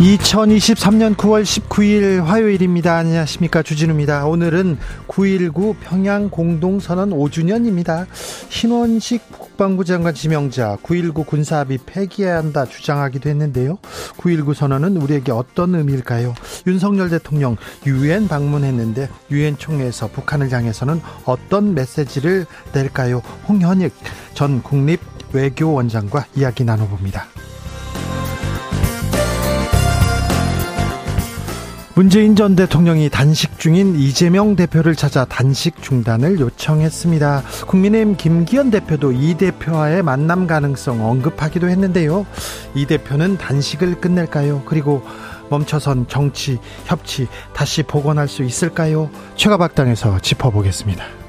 2023년 9월 19일 화요일입니다. 안녕하십니까. 주진우입니다. 오늘은 9.19 평양 공동선언 5주년입니다. 신원식 국방부 장관 지명자 9.19 군사합의 폐기해야 한다 주장하기도 했는데요. 9.19 선언은 우리에게 어떤 의미일까요? 윤석열 대통령 유엔 방문했는데 유엔 총회에서 북한을 향해서는 어떤 메시지를 낼까요? 홍현익 전 국립 외교원장과 이야기 나눠봅니다. 문재인 전 대통령이 단식 중인 이재명 대표를 찾아 단식 중단을 요청했습니다. 국민의힘 김기현 대표도 이 대표와의 만남 가능성 언급하기도 했는데요. 이 대표는 단식을 끝낼까요? 그리고 멈춰선 정치, 협치 다시 복원할 수 있을까요? 최가박당에서 짚어보겠습니다.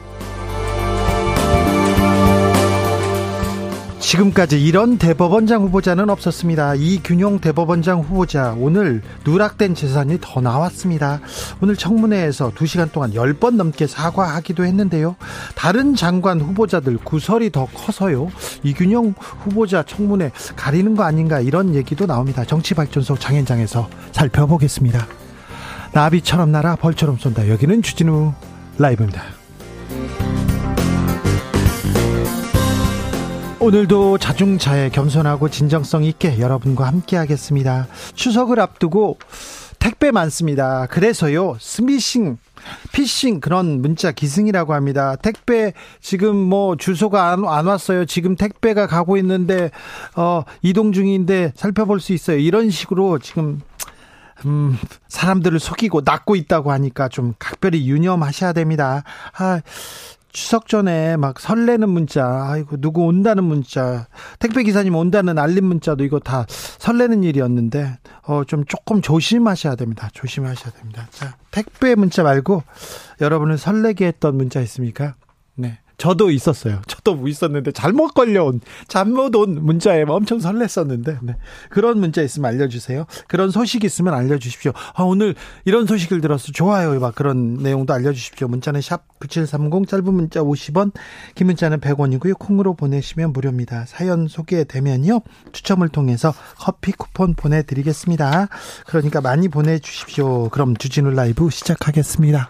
지금까지 이런 대법원장 후보자는 없었습니다. 이균용 대법원장 후보자 오늘 누락된 재산이 더 나왔습니다. 오늘 청문회에서 2시간 동안 10번 넘게 사과하기도 했는데요. 다른 장관 후보자들 구설이 더 커서요. 이균용 후보자 청문회 가리는 거 아닌가 이런 얘기도 나옵니다. 정치발전소 장현장에서 살펴보겠습니다. 나비처럼 날아 벌처럼 쏜다. 여기는 주진우 라이브입니다. 오늘도 자중차에 겸손하고 진정성 있게 여러분과 함께 하겠습니다. 추석을 앞두고 택배 많습니다. 그래서요, 스미싱, 피싱 그런 문자 기승이라고 합니다. 택배 지금 뭐 주소가 안, 안 왔어요. 지금 택배가 가고 있는데 어 이동 중인데 살펴볼 수 있어요. 이런 식으로 지금 음, 사람들을 속이고 낚고 있다고 하니까 좀 각별히 유념하셔야 됩니다. 아, 추석 전에 막 설레는 문자, 아이고, 누구 온다는 문자, 택배 기사님 온다는 알림 문자도 이거 다 설레는 일이었는데, 어, 좀 조금 조심하셔야 됩니다. 조심하셔야 됩니다. 자, 택배 문자 말고 여러분을 설레게 했던 문자 있습니까? 네. 저도 있었어요. 저도 뭐 있었는데 잘못 걸려온 잘못 온 문자에 엄청 설렜었는데 네. 그런 문자 있으면 알려주세요. 그런 소식 있으면 알려주십시오. 아, 오늘 이런 소식을 들었어 좋아요. 막 그런 내용도 알려주십시오. 문자는 샵 #9730 짧은 문자 50원, 긴 문자는 100원이고요. 콩으로 보내시면 무료입니다. 사연 소개되면요 추첨을 통해서 커피 쿠폰 보내드리겠습니다. 그러니까 많이 보내주십시오. 그럼 주진우 라이브 시작하겠습니다.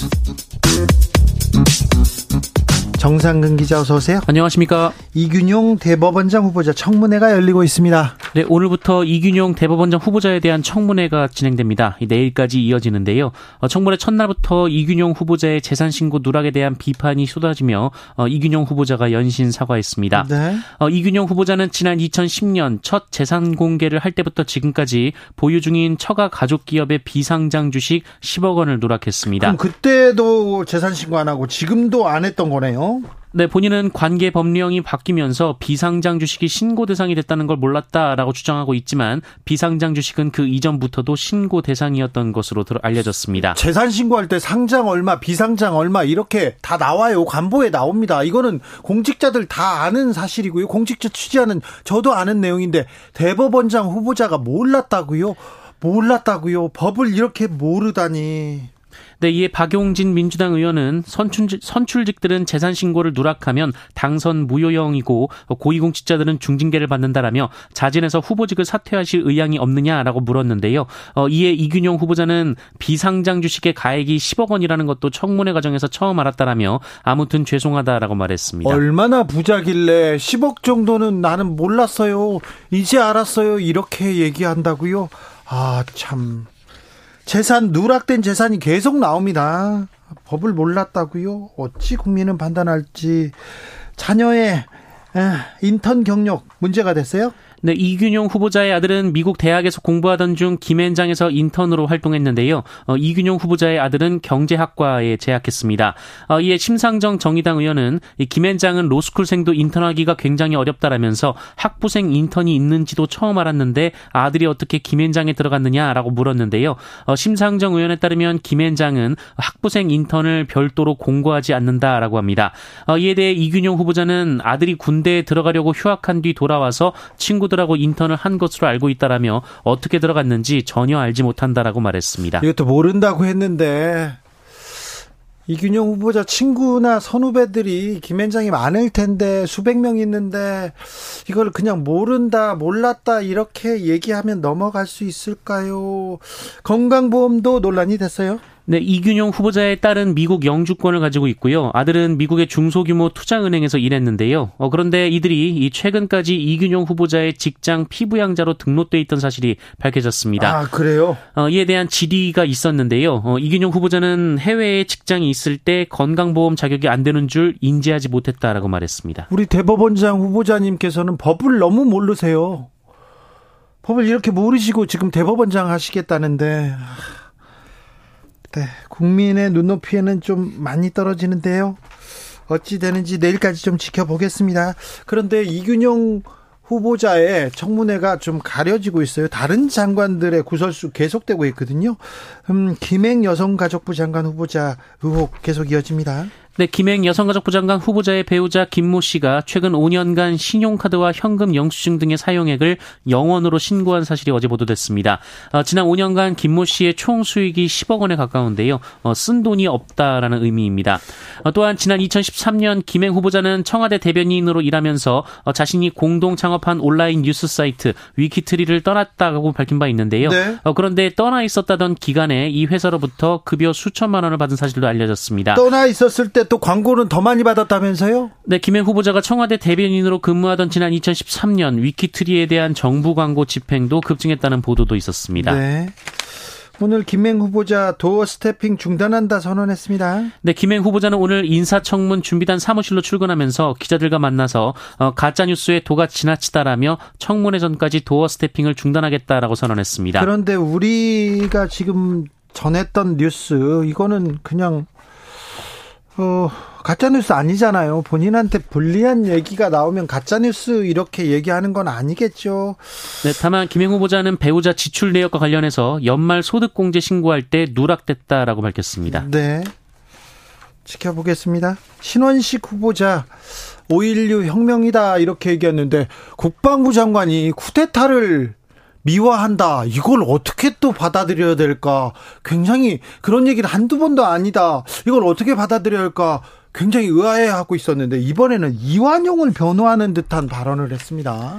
House. 정상근 기자 어서 오세요. 안녕하십니까. 이균용 대법원장 후보자 청문회가 열리고 있습니다. 네, 오늘부터 이균용 대법원장 후보자에 대한 청문회가 진행됩니다. 내일까지 이어지는데요. 어, 청문회 첫날부터 이균용 후보자의 재산 신고 누락에 대한 비판이 쏟아지며 어, 이균용 후보자가 연신 사과했습니다. 네. 어, 이균용 후보자는 지난 2010년 첫 재산 공개를 할 때부터 지금까지 보유 중인 처가 가족 기업의 비상장 주식 10억 원을 누락했습니다. 그럼 그때도 재산 신고 안 하고 지금도 안 했던 거네요. 네, 본인은 관계 법령이 바뀌면서 비상장 주식이 신고 대상이 됐다는 걸 몰랐다라고 주장하고 있지만 비상장 주식은 그 이전부터도 신고 대상이었던 것으로 알려졌습니다. 재산 신고할 때 상장 얼마, 비상장 얼마 이렇게 다 나와요. 관보에 나옵니다. 이거는 공직자들 다 아는 사실이고요. 공직자 취재하는 저도 아는 내용인데 대법원장 후보자가 몰랐다고요? 몰랐다고요? 법을 이렇게 모르다니. 네, 이에 박용진 민주당 의원은 선출, 선출직들은 재산 신고를 누락하면 당선 무효형이고 고위공직자들은 중징계를 받는다라며 자진해서 후보직을 사퇴하실 의향이 없느냐라고 물었는데요. 어, 이에 이균용 후보자는 비상장 주식의 가액이 10억 원이라는 것도 청문회 과정에서 처음 알았다라며 아무튼 죄송하다라고 말했습니다. 얼마나 부자길래 10억 정도는 나는 몰랐어요. 이제 알았어요. 이렇게 얘기한다고요? 아, 참. 재산 누락된 재산이 계속 나옵니다. 법을 몰랐다고요? 어찌 국민은 판단할지 자녀의 인턴 경력 문제가 됐어요? 네, 이균용 후보자의 아들은 미국 대학에서 공부하던 중 김앤장에서 인턴으로 활동했는데요. 어, 이균용 후보자의 아들은 경제학과에 재학했습니다. 어, 이에 심상정 정의당 의원은 이 김앤장은 로스쿨생도 인턴하기가 굉장히 어렵다라면서 학부생 인턴이 있는지도 처음 알았는데 아들이 어떻게 김앤장에 들어갔느냐라고 물었는데요. 어, 심상정 의원에 따르면 김앤장은 학부생 인턴을 별도로 공고하지 않는다라고 합니다. 어, 이에 대해 이균용 후보자는 아들이 군대에 들어가려고 휴학한 뒤 돌아와서 친구 친구들하고 인턴을 한 것으로 알고 있다라며 어떻게 들어갔는지 전혀 알지 못한다라고 말했습니다. 이것도 모른다고 했는데 이균용 후보자 친구나 선후배들이 김앤장이 많을 텐데 수백 명 있는데 이걸 그냥 모른다 몰랐다 이렇게 얘기하면 넘어갈 수 있을까요? 건강보험도 논란이 됐어요. 네, 이균용 후보자의 딸은 미국 영주권을 가지고 있고요. 아들은 미국의 중소규모 투자은행에서 일했는데요. 어, 그런데 이들이 이 최근까지 이균용 후보자의 직장 피부양자로 등록돼 있던 사실이 밝혀졌습니다. 아, 그래요? 어, 이에 대한 질의가 있었는데요. 어, 이균용 후보자는 해외에 직장이 있을 때 건강보험 자격이 안 되는 줄 인지하지 못했다라고 말했습니다. 우리 대법원장 후보자님께서는 법을 너무 모르세요. 법을 이렇게 모르시고 지금 대법원장 하시겠다는데 네, 국민의 눈높이에는 좀 많이 떨어지는데요. 어찌 되는지 내일까지 좀 지켜보겠습니다. 그런데 이균용 후보자의 청문회가 좀 가려지고 있어요. 다른 장관들의 구설수 계속되고 있거든요. 음, 김행 여성가족부 장관 후보자 의혹 계속 이어집니다. 네, 김행 여성가족부 장관 후보자의 배우자 김모 씨가 최근 5년간 신용카드와 현금 영수증 등의 사용액을 영원으로 신고한 사실이 어제 보도됐습니다. 어, 지난 5년간 김모 씨의 총 수익이 10억 원에 가까운데요. 어, 쓴 돈이 없다라는 의미입니다. 어, 또한 지난 2013년 김행 후보자는 청와대 대변인으로 일하면서 어, 자신이 공동 창업한 온라인 뉴스 사이트 위키트리를 떠났다고 밝힌 바 있는데요. 네. 어, 그런데 떠나 있었다던 기간에 이 회사로부터 급여 수천만 원을 받은 사실도 알려졌습니다. 떠나 있었을 때또 광고는 더 많이 받았다면서요? 네, 김행 후보자가 청와대 대변인으로 근무하던 지난 2013년 위키트리에 대한 정부 광고 집행도 급증했다는 보도도 있었습니다. 네. 오늘 김행 후보자 도어 스태핑 중단한다 선언했습니다. 네, 김행 후보자는 오늘 인사청문 준비단 사무실로 출근하면서 기자들과 만나서 어, 가짜 뉴스에 도가 지나치다라며 청문회 전까지 도어 스태핑을 중단하겠다라고 선언했습니다. 그런데 우리가 지금 전했던 뉴스 이거는 그냥 어, 가짜뉴스 아니잖아요. 본인한테 불리한 얘기가 나오면 가짜뉴스 이렇게 얘기하는 건 아니겠죠. 네, 다만 김행 후보자는 배우자 지출 내역과 관련해서 연말 소득공제 신고할 때 누락됐다라고 밝혔습니다. 네. 지켜보겠습니다. 신원식 후보자 5.16 혁명이다 이렇게 얘기했는데 국방부 장관이 쿠데타를 미화한다. 이걸 어떻게 또 받아들여야 될까? 굉장히 그런 얘기를 한두 번도 아니다. 이걸 어떻게 받아들여야 할까? 굉장히 의아해하고 있었는데 이번에는 이완용을 변호하는 듯한 발언을 했습니다.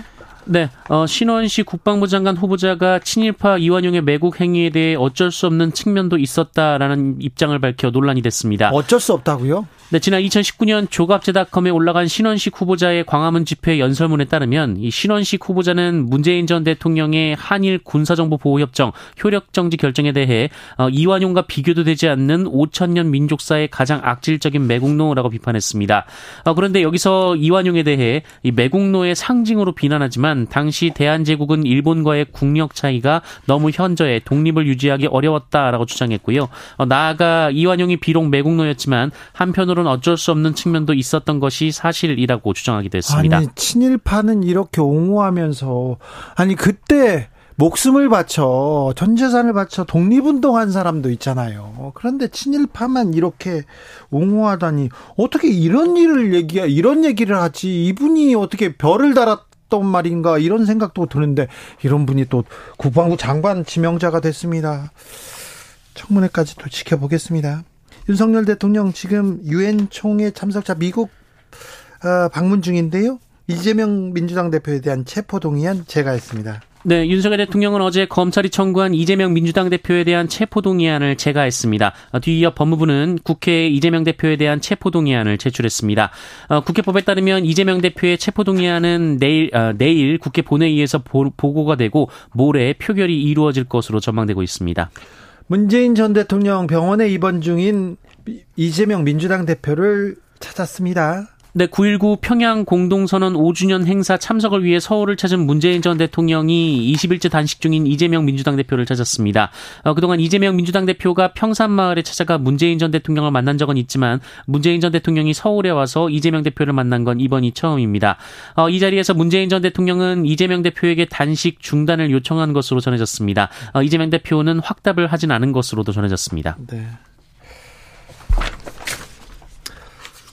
네, 어, 신원식 국방부 장관 후보자가 친일파 이완용의 매국 행위에 대해 어쩔 수 없는 측면도 있었다라는 입장을 밝혀 논란이 됐습니다. 어쩔 수 없다고요? 네, 지난 2019년 조갑제닷컴에 올라간 신원식 후보자의 광화문 집회 연설문에 따르면 이 신원식 후보자는 문재인 전 대통령의 한일 군사정보보호협정 효력정지 결정에 대해 어, 이완용과 비교도 되지 않는 5천년 민족사의 가장 악질적인 매국노라고 비판했습니다. 어, 그런데 여기서 이완용에 대해 이 매국노의 상징으로 비난하지만 당시 대한제국은 일본과의 국력 차이가 너무 현저해 독립을 유지하기 어려웠다라고 주장했고요. 어, 나아가 이완용이 비록 매국노였지만 한편으로는 어쩔 수 없는 측면도 있었던 것이 사실이라고 주장하기도 했습니다. 아니, 친일파는 이렇게 옹호하면서 아니 그때 목숨을 바쳐 전 재산을 바쳐 독립운동한 사람도 있잖아요. 그런데 친일파만 이렇게 옹호하다니 어떻게 이런 일을 얘기야 이런 얘기를 하지 이분이 어떻게 별을 달았 던 말인가 이런 생각도 드는데 이런 분이 또 국방부 장관 지명자가 됐습니다. 청문회까지도 지켜보겠습니다. 윤석열 대통령 지금 유엔 총회 참석자 미국 어, 방문 중인데요. 이재명 민주당 대표에 대한 체포 동의안 제가 했습니다. 네, 윤석열 대통령은 어제 검찰이 청구한 이재명 민주당 대표에 대한 체포동의안을 제가했습니다. 어, 뒤이어 법무부는 국회에 이재명 대표에 대한 체포동의안을 제출했습니다. 어, 국회법에 따르면 이재명 대표의 체포동의안은 내일 어, 내일 국회 본회의에서 보, 보고가 되고 모레 표결이 이루어질 것으로 전망되고 있습니다. 문재인 전 대통령 병원에 입원 중인 이재명 민주당 대표를 찾았습니다. 네, 9.19 평양 공동선언 5주년 행사 참석을 위해 서울을 찾은 문재인 전 대통령이 20일째 단식 중인 이재명 민주당 대표를 찾았습니다. 어, 그동안 이재명 민주당 대표가 평산마을에 찾아가 문재인 전 대통령을 만난 적은 있지만 문재인 전 대통령이 서울에 와서 이재명 대표를 만난 건 이번이 처음입니다. 어, 이 자리에서 문재인 전 대통령은 이재명 대표에게 단식 중단을 요청한 것으로 전해졌습니다. 어, 이재명 대표는 확답을 하진 않은 것으로도 전해졌습니다. 네.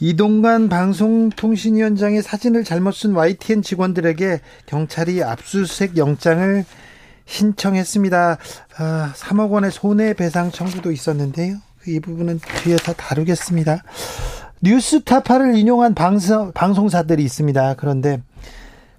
이동관 방송통신위원장의 사진을 잘못 쓴 YTN 직원들에게 경찰이 압수수색 영장을 신청했습니다. 아, 3억 원의 손해배상 청구도 있었는데요. 이 부분은 뒤에서 다루겠습니다. 뉴스타파를 인용한 방송, 방송사들이 있습니다. 그런데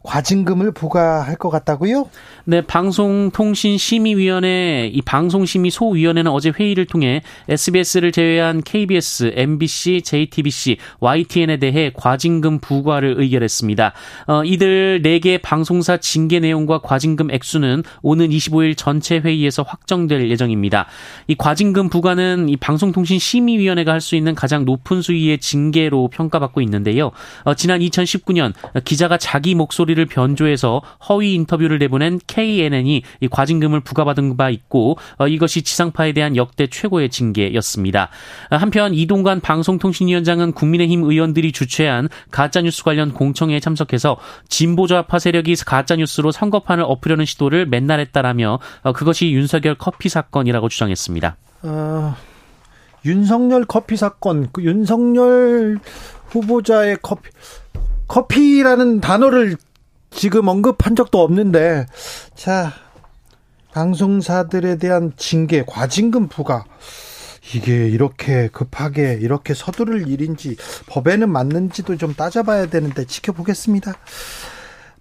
과징금을 부과할 것 같다고요? 네, 방송통신심의위원회 이 방송심의 소위원회는 어제 회의를 통해 SBS를 제외한 KBS, MBC, JTBC, YTN에 대해 과징금 부과를 의결했습니다. 어, 이들 4개 방송사 징계 내용과 과징금 액수는 오는 25일 전체 회의에서 확정될 예정입니다. 이 과징금 부과는 이 방송통신심의위원회가 할 수 있는 가장 높은 수위의 징계로 평가받고 있는데요. 어, 지난 2019년 기자가 자기 목소리를 변조해서 허위 인터뷰를 내보낸 KNN이 이 과징금을 부과받은 바 있고 어, 이것이 지상파에 대한 역대 최고의 징계였습니다. 한편 이동관 방송통신위원장은 국민의힘 의원들이 주최한 가짜뉴스 관련 공청회에 참석해서 진보좌파 세력이 가짜뉴스로 선거판을 엎으려는 시도를 맨날 했다라며 어, 그것이 윤석열 커피 사건이라고 주장했습니다. 어, 윤석열 커피 사건, 그 윤석열 후보자의 커피, 커피라는 단어를 지금 언급한 적도 없는데 자 방송사들에 대한 징계 과징금 부과 이게 이렇게 급하게 이렇게 서두를 일인지 법에는 맞는지도 좀 따져봐야 되는데 지켜보겠습니다.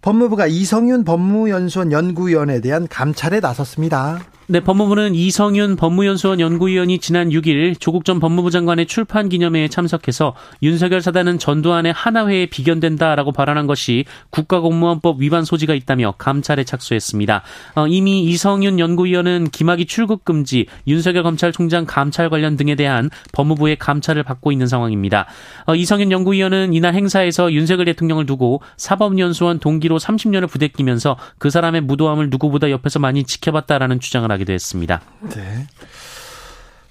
법무부가 이성윤 법무연수원 연구위원에 대한 감찰에 나섰습니다. 네, 법무부는 이성윤 법무연수원 연구위원이 지난 6일 조국 전 법무부 장관의 출판 기념회에 참석해서 윤석열 사단은 전두환의 하나회에 비견된다라고 발언한 것이 국가공무원법 위반 소지가 있다며 감찰에 착수했습니다. 어, 이미 이성윤 연구위원은 김학의 출국 금지, 윤석열 검찰총장 감찰 관련 등에 대한 법무부의 감찰을 받고 있는 상황입니다. 어, 이성윤 연구위원은 이날 행사에서 윤석열 대통령을 두고 사법연수원 동기로 30년을 부대끼면서 그 사람의 무도함을 누구보다 옆에서 많이 지켜봤다라는 주장을 하기도 했습니다. 네.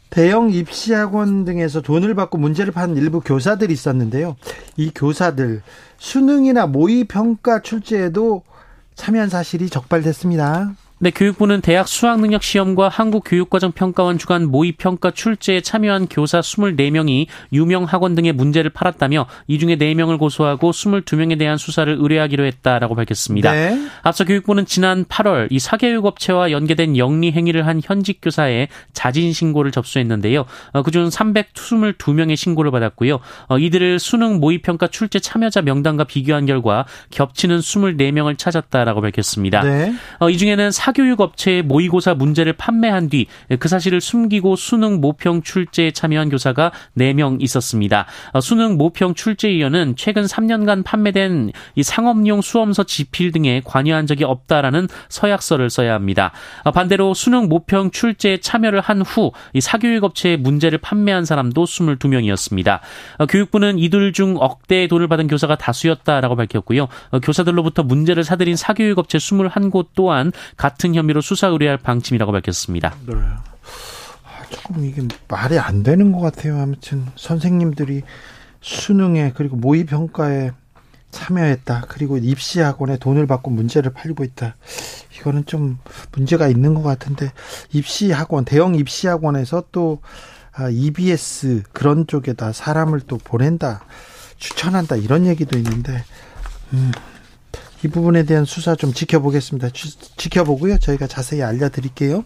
대형 입시학원 등에서 돈을 받고 문제를 판 일부 교사들이 있었는데요. 이 교사들 수능이나 모의 평가 출제에도 참여한 사실이 적발됐습니다. 네, 교육부는 대학 수학능력 시험과 한국교육과정평가원 주간 모의평가 출제에 참여한 교사 24명이 유명 학원 등의 문제를 팔았다며 이 중에 4명을 고소하고 22명에 대한 수사를 의뢰하기로 했다라고 밝혔습니다. 네. 앞서 교육부는 지난 8월 이 사교육 업체와 연계된 영리 행위를 한 현직 교사의 자진 신고를 접수했는데요. 어, 그중 322명의 신고를 받았고요. 어, 이들을 수능 모의평가 출제 참여자 명단과 비교한 결과 겹치는 24명을 찾았다라고 밝혔습니다. 네. 어, 이 중에는 사교육 업체의 모의고사 문제를 판매한 뒤 그 사실을 숨기고 수능 모평 출제에 참여한 교사가 4명 있었습니다. 어, 수능 모평 출제위원은 최근 3년간 판매된 이 상업용 수험서 지필 등에 관여한 적이 없다라는 서약서를 써야 합니다. 어, 반대로 수능 모평 출제에 참여를 한 후 이 사교육 업체의 문제를 판매한 사람도 22명이었습니다. 어, 교육부는 이들 중 억대의 돈을 받은 교사가 다수였다라고 밝혔고요. 교사들로부터 문제를 사들인 사교육 업체 21곳 또한 같은 혐의로 수사 의뢰할 방침이라고 밝혔습니다. 네. 아, 조금 이게 말이 안 되는 것 같아요. 아무튼 선생님들이 수능에 그리고 모의 평가에 참여했다. 그리고 입시 학원에 돈을 받고 문제를 팔고 있다. 이거는 좀 문제가 있는 것 같은데 입시 학원 대형 입시 학원에서 또 EBS 아, 그런 쪽에다 사람을 또 보낸다, 추천한다 이런 얘기도 있는데 음. 이 부분에 대한 수사 좀 지켜보겠습니다. 지, 켜보고요 저희가 자세히 알려드릴게요.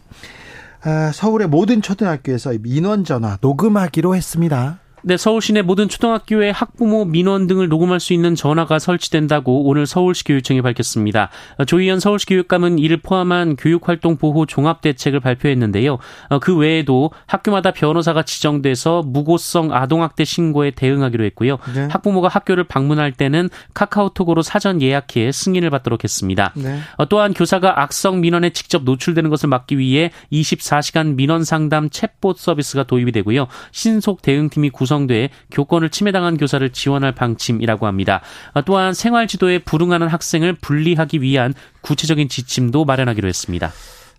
아, 서울의 모든 초등학교에서 민원 전화 녹음하기로 했습니다. 네, 서울 시내 모든 초등학교에 학부모 민원 등을 녹음할 수 있는 전화가 설치된다고 오늘 서울시 교육청이 밝혔습니다. 조희연 서울시 교육감은 이를 포함한 교육활동 보호 종합 대책을 발표했는데요. 어, 그 외에도 학교마다 변호사가 지정돼서 무고성 아동학대 신고에 대응하기로 했고요. 네. 학부모가 학교를 방문할 때는 카카오톡으로 사전 예약해 승인을 받도록 했습니다. 네. 어, 또한 교사가 악성 민원에 직접 노출되는 것을 막기 위해 24시간 민원 상담 챗봇 서비스가 도입이 되고요. 신속 대응팀이 구성 구성돼 교권을 침해당한 교사를 지원할 방침이라고 합니다. 아, 또한 생활 지도에 불응하는 학생을 분리하기 위한 구체적인 지침도 마련하기로 했습니다.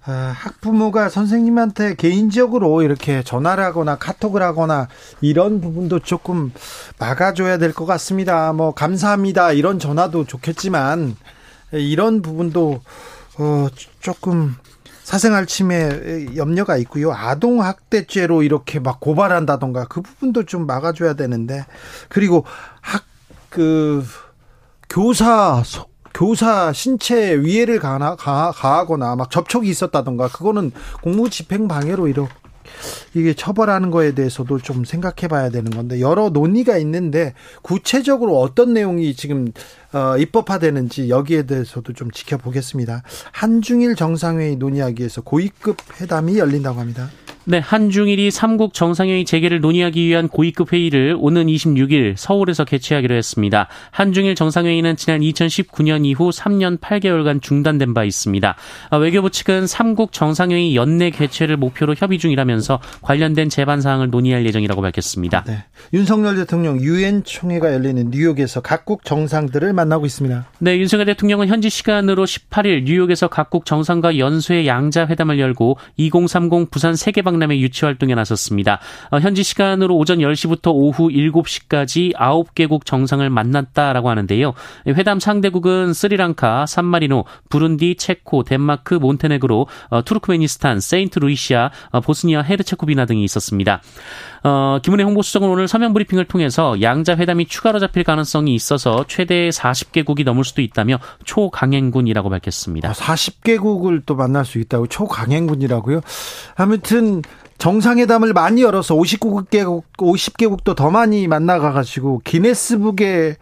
아, 학부모가 선생님한테 개인적으로 이렇게 전화를 하거나 카톡을 하거나 이런 부분도 조금 막아줘야 될 것 같습니다. 뭐 감사합니다 이런 전화도 좋겠지만 이런 부분도 어 조금 사생활 침해 염려가 있고요. 아동 학대죄로 이렇게 막 고발한다던가 그 부분도 좀 막아줘야 되는데 그리고 학 그 교사 교사 신체 위해를 가하, 가하거나 막 접촉이 있었다던가 그거는 공무집행 방해로 이렇게 이게 처벌하는 거에 대해서도 좀 생각해 봐야 되는 건데 여러 논의가 있는데 구체적으로 어떤 내용이 지금 어, 입법화되는지 여기에 대해서도 좀 지켜보겠습니다. 한중일 정상회의 논의하기 위해서 고위급 회담이 열린다고 합니다. 네, 한중일이 삼국 정상회의 재개를 논의하기 위한 고위급 회의를 오는 26일 서울에서 개최하기로 했습니다. 한중일 정상회의는 지난 2019년 이후 3년 8개월간 중단된 바 있습니다. 아, 외교부 측은 삼국 정상회의 연내 개최를 목표로 협의 중이라면서 관련된 재반 사항을 논의할 예정이라고 밝혔습니다. 네. 윤석열 대통령 유엔 총회가 열리는 뉴욕에서 각국 정상들을 만나고 있습니다. 네, 윤석열 대통령은 현지 시간으로 18일 뉴욕에서 각국 정상과 연쇄 양자 회담을 열고 2030 부산 세계 박람회 유치 활동에 나섰습니다. 어, 현지 시간으로 오전 10시부터 오후 7시까지 9개국 정상을 만났다라고 하는데요. 회담 상대국은 스리랑카, 산마리노, 부룬디, 체코, 덴마크, 몬테네그로, 어, 투르크메니스탄, 세인트루이시아, 어, 보스니아, 헤르체코비나 등이 있었습니다. 어, 김은혜 홍보수석은 오늘 서면 브리핑을 통해서 양자 회담이 추가로 잡힐 가능성이 있어서 최대 40개국이 넘을 수도 있다며 초강행군이라고 밝혔습니다. 40개국을 아, 또 만날 수 있다고 초강행군이라고요? 아무튼 정상회담을 많이 열어서 59개국 50개국도 더 많이 만나가 가지고 기네스북에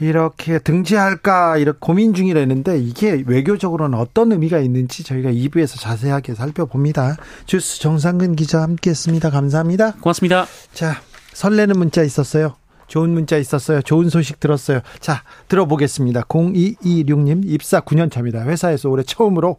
이렇게 등재할까 이렇게 고민 중이라는데 이게 외교적으로는 어떤 의미가 있는지 저희가 2부에서 자세하게 살펴봅니다. 주스 정상근 기자 함께했습니다. 감사합니다. 고맙습니다. 자 설레는 문자 있었어요. 좋은 문자 있었어요. 좋은 소식 들었어요. 자 들어보겠습니다. 0226님 입사 9년 차입니다. 회사에서 올해 처음으로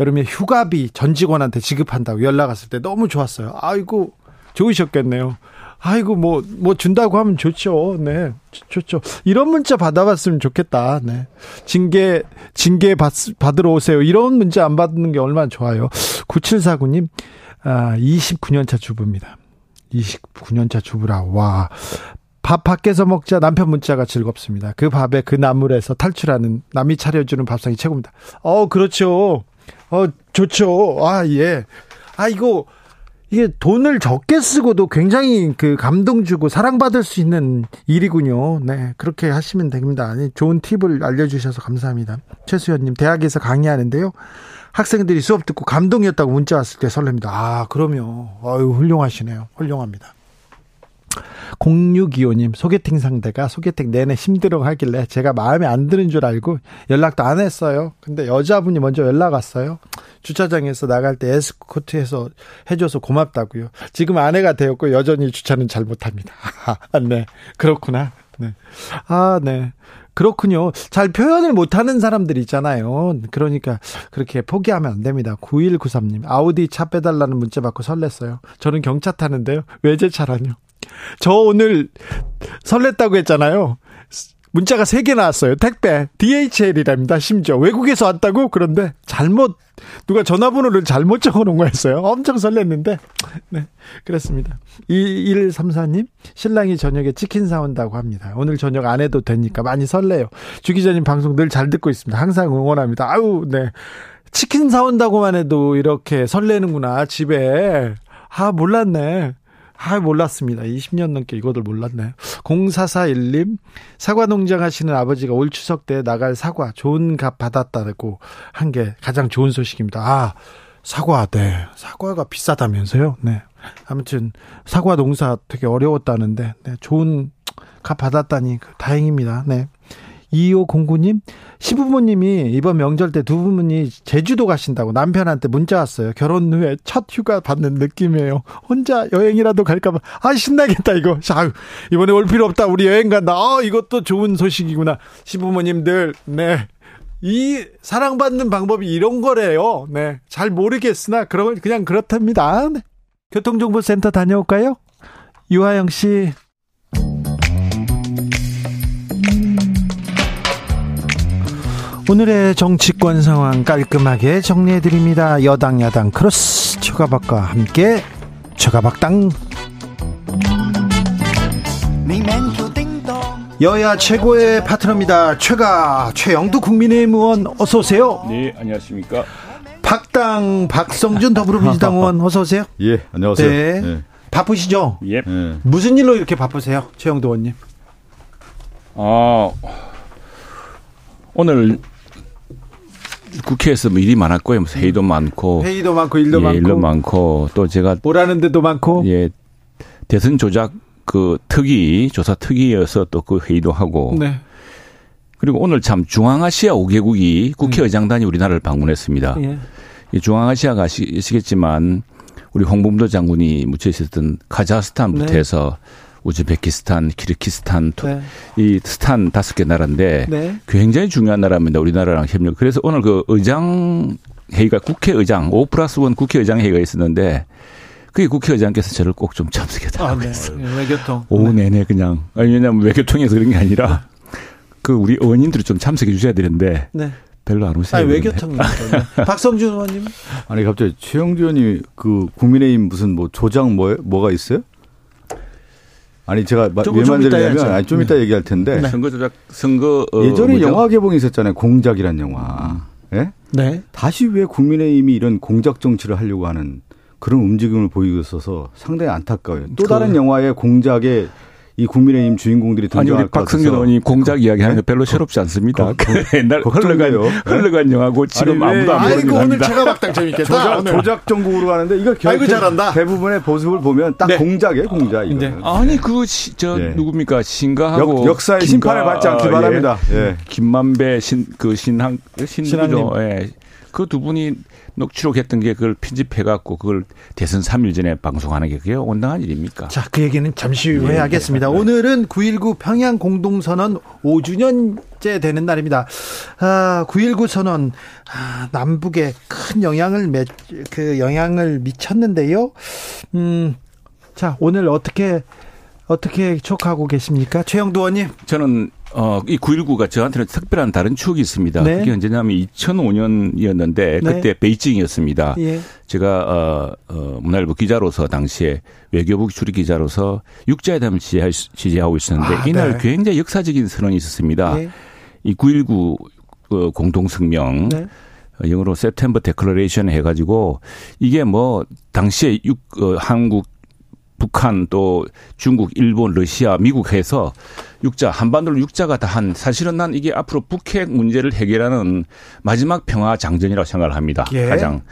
여름에 휴가비 전 직원한테 지급한다고 연락 왔을 때 너무 좋았어요. 아이고 좋으셨겠네요. 아이고 뭐뭐 뭐 준다고 하면 좋죠. 네. 좋죠. 이런 문자 받아봤으면 좋겠다. 네. 징계 징계 받, 받으러 오세요. 이런 문자 안 받는 게 얼마나 좋아요. 9749님 아 29년 차 주부입니다. 29년 차 주부라. 와. 밥 밖에서 먹자 남편 문자가 즐겁습니다. 그 밥에 그 나물에서 탈출하는 남이 차려주는 밥상이 최고입니다. 어, 그렇죠. 어, 좋죠. 아, 예. 아, 이거 이게 돈을 적게 쓰고도 굉장히 그 감동 주고 사랑받을 수 있는 일이군요. 네. 그렇게 하시면 됩니다. 좋은 팁을 알려주셔서 감사합니다. 최수연님, 대학에서 강의하는데요. 학생들이 수업 듣고 감동이었다고 문자 왔을 때 설렙니다. 아, 그럼요. 아유, 훌륭하시네요. 훌륭합니다. 0625님, 소개팅 상대가 소개팅 내내 힘들어 하길래 제가 마음에 안 드는 줄 알고 연락도 안 했어요. 근데 여자분이 먼저 연락 왔어요. 주차장에서 나갈 때 에스코트해서 해줘서 고맙다고요. 지금 아내가 되었고 여전히 주차는 잘 못합니다. 아, 네. 그렇구나. 네. 아, 네. 그렇군요. 잘 표현을 못하는 사람들 있잖아요. 그러니까 그렇게 포기하면 안 됩니다. 9193님, 아우디 차 빼달라는 문자 받고 설렜어요. 저는 경차 타는데요. 외제 차라뇨. 저 오늘 설렜다고 했잖아요. 문자가 3개 나왔어요. 택배, DHL이랍니다. 심지어 외국에서 왔다고? 그런데 잘못, 누가 전화번호를 잘못 적어 놓은 거였어요. 엄청 설렜는데. 네, 그렇습니다. 2134님, 신랑이 저녁에 치킨 사온다고 합니다. 오늘 저녁 안 해도 되니까 많이 설레요. 주 기자님 방송 늘 잘 듣고 있습니다. 항상 응원합니다. 아우, 네. 치킨 사온다고만 해도 이렇게 설레는구나, 집에. 아, 몰랐네. 아, 몰랐습니다. 20년 넘게 이거를 몰랐네요. 0441님, 사과 농장 하시는 아버지가 올 추석 때 나갈 사과 좋은 값 받았다고 한 게 가장 좋은 소식입니다. 아, 사과, 네. 사과가 비싸다면서요. 네. 아무튼 사과 농사 되게 어려웠다는데 네. 좋은 값 받았다니 그 다행입니다. 네. 2509님, 시부모님이 이번 명절 때두 분이 제주도 가신다고 남편한테 문자 왔어요. 결혼 후에 첫 휴가 받는 느낌이에요. 혼자 여행이라도 갈까봐. 아, 신나겠다, 이거. 자, 이번에 올 필요 없다. 우리 여행 간다. 아, 이것도 좋은 소식이구나. 시부모님들, 네. 이 사랑받는 방법이 이런 거래요. 네. 잘 모르겠으나, 그런, 그냥 그렇답니다. 네. 교통정보센터 다녀올까요? 유하영 씨. 오늘의 정치권 상황 깔끔하게 정리해드립니다. 여당, 야당, 크로스, 최가박과 함께 최가박당. 여야 최고의 파트너입니다. 최가, 최영두 국민의힘 의원, 어서 오세요. 네, 안녕하십니까. 박당, 박성준 더불어민주당 의원, 어서 오세요. 예, 안녕하세요. 네. 네. 바쁘시죠? 예. 네. 무슨 일로 이렇게 바쁘세요? 최영두 의원님. 아, 오늘 국회에서 뭐 일이 많았고요. 뭐 회의도 많고 회의도 많고 일도 예, 많고 일도 많고 또 제가 뭐라는 데도 많고 예 대선 조작 그 특위 조사 특위여서 또 그 회의도 하고 네. 그리고 오늘 참 중앙아시아 5개국이 국회의장단이 우리나라를 방문했습니다. 예. 이 중앙아시아가 아시겠지만 우리 홍범도 장군이 묻혀 있었던 카자흐스탄부터 네. 해서 우즈베키스탄, 키르키스탄, 네. 이 스탄 다섯 개 나라인데 네. 굉장히 중요한 나라입니다. 우리나라랑 협력. 그래서 오늘 그 의장 회의가 국회의장 5 플러스 1 국회의장 회의가 있었는데 그게 국회의장께서 저를 꼭 좀 참석해달라고 아, 네. 했어요. 외교통. 오후 내내 그냥 아니 왜냐하면 외교통에서 그런 게 아니라 그 우리 의원님들이 좀 참석해 주셔야 되는데 네. 별로 안 오세요. 아니, 외교통입니다. 네. 박성준 의원님. 아니 갑자기 최영주 의원이 그 국민의힘 무슨 뭐 조장 뭐 뭐가 있어요? 아니 제가 마- 좀- 왜좀 이따 만들냐면 해야죠. 아니, 좀 이따 얘기할 텐데 네. 선거 조작 선거 어, 예전에 뭐죠? 영화 개봉이 있었잖아요. 공작이란 영화. 예? 네. 다시 왜 국민의힘이 이런 공작 정치를 하려고 하는 그런 움직임을 보이고 있어서 상당히 안타까워요. 또 그- 다른 영화의 공작에 이 국민의힘 주인공들이 아니 등장할 우리 것 박성준 같아서 의원이 공작 이야기하는 거 네? 별로 새롭지 않습니다. 거- 그 옛날. 흘러간 흘러간 영화고 지금 아니, 왜- 아무도 안 아이고, 모르는 오늘. 제가 박당 재밌겠다. 조작. 조작 정국으로 가는데 이거 결, 아이고, 잘한다. 대부분의 모습을 보면 딱 네. 공작이에요, 공작. 이거. 네. 아니 그저 예. 누굽니까 신가하고 역, 역사의 김가- 심판을 받지 않기 아, 바랍니다. 예. 김만배 신 그 신항 신누죠. 신하님. 예. 그 두 분이 녹취록했던 게 그걸 편집해 갖고 그걸 대선 3일 전에 방송하는 게 그게 온당한 일입니까? 자, 그 얘기는 잠시 후에 예, 하겠습니다. 네. 오늘은 9.19 평양 공동선언 5주년째 되는 날입니다. 아, 9.19 선언, 아, 남북에 큰 영향을, 매, 그 영향을 미쳤는데요. 음, 자, 오늘 어떻게, 어떻게 촉하고 계십니까? 최영두 의원님. 저는 어, 이 9.19가 저한테는 특별한 다른 추억이 있습니다. 네. 그게 언제냐면 2005년이었는데 네. 그때 베이징이었습니다. 예. 제가 어, 어, 문화일보 기자로서 당시에 외교부 출입 기자로서 육자회담을 취재하고 있었는데 아, 이날 네. 굉장히 역사적인 선언이 있었습니다. 예. 이9.19 어, 공동성명 네. 어, 영어로 September Declaration 해가지고 이게 뭐 당시에 육, 어, 한국 북한 또 중국, 일본, 러시아, 미국 해서 육자 한반도로 육자가 다 한 사실은 난 이게 앞으로 북핵 문제를 해결하는 마지막 평화 장전이라고 생각을 합니다. 예. 가장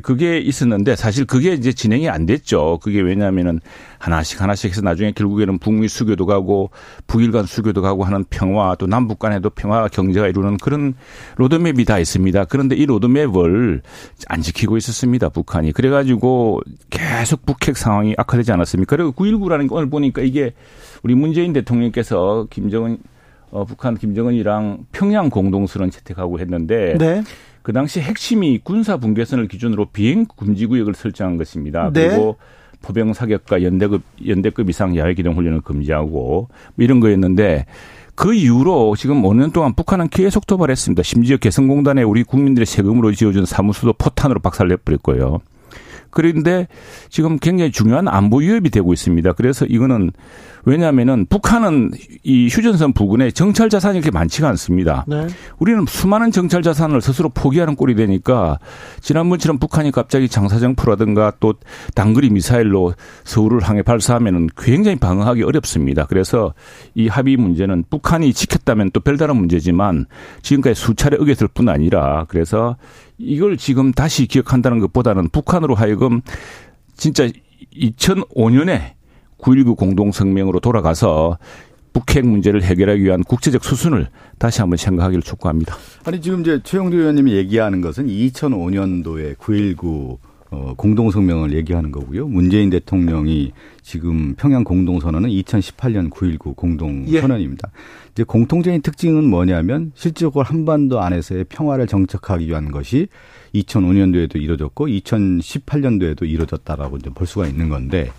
그게 있었는데 사실 그게 이제 진행이 안 됐죠. 그게 왜냐하면은 하나씩 하나씩 해서 나중에 결국에는 북미 수교도 가고 북일 간 수교도 가고 하는 평화 또 남북 간에도 평화 경제가 이루는 그런 로드맵이 다 있습니다. 그런데 이 로드맵을 안 지키고 있었습니다. 북한이. 그래가지고 계속 북핵 상황이 악화되지 않았습니까? 그리고 9.19라는 게 오늘 보니까 이게 우리 문재인 대통령께서 김정은 어, 북한 김정은이랑 평양 공동선언 채택하고 했는데 네. 그 당시 핵심이 군사 분계선을 기준으로 비행 금지 구역을 설정한 것입니다. 네. 그리고 포병 사격과 연대급 연대급 이상 야외 기동 훈련을 금지하고 뭐 이런 거였는데 그 이후로 지금 5년 동안 북한은 계속 도발했습니다. 심지어 개성공단에 우리 국민들의 세금으로 지어준 사무소도 포탄으로 박살내 버릴 거예요. 그런데 지금 굉장히 중요한 안보 위협이 되고 있습니다. 그래서 이거는 왜냐하면은 북한은 이 휴전선 부근에 정찰 자산이 그렇게 많지가 않습니다. 네. 우리는 수많은 정찰 자산을 스스로 포기하는 꼴이 되니까 지난번처럼 북한이 갑자기 장사정포라든가 또 단거리 미사일로 서울을 향해 발사하면은 굉장히 방어하기 어렵습니다. 그래서 이 합의 문제는 북한이 지켰다면 또 별다른 문제지만 지금까지 수차례 어겼을 뿐 아니라 그래서 이걸 지금 다시 기억한다는 것보다는 북한으로 하여금 진짜 2005년에 9.19 공동성명으로 돌아가서 북핵 문제를 해결하기 위한 국제적 수순을 다시 한번 생각하기를 촉구합니다. 아니 지금 이제 최영두 의원님이 얘기하는 것은 2005년도에 9.19 어, 공동성명을 얘기하는 거고요. 문재인 대통령이 지금 평양 공동선언은 2018년 9.19 공동선언입니다. 예. 이제 공통적인 특징은 뭐냐면 실질적으로 한반도 안에서의 평화를 정착하기 위한 것이 2005년도에도 이루어졌고 2018년도에도 이루어졌다라고 이제 볼 수가 있는 건데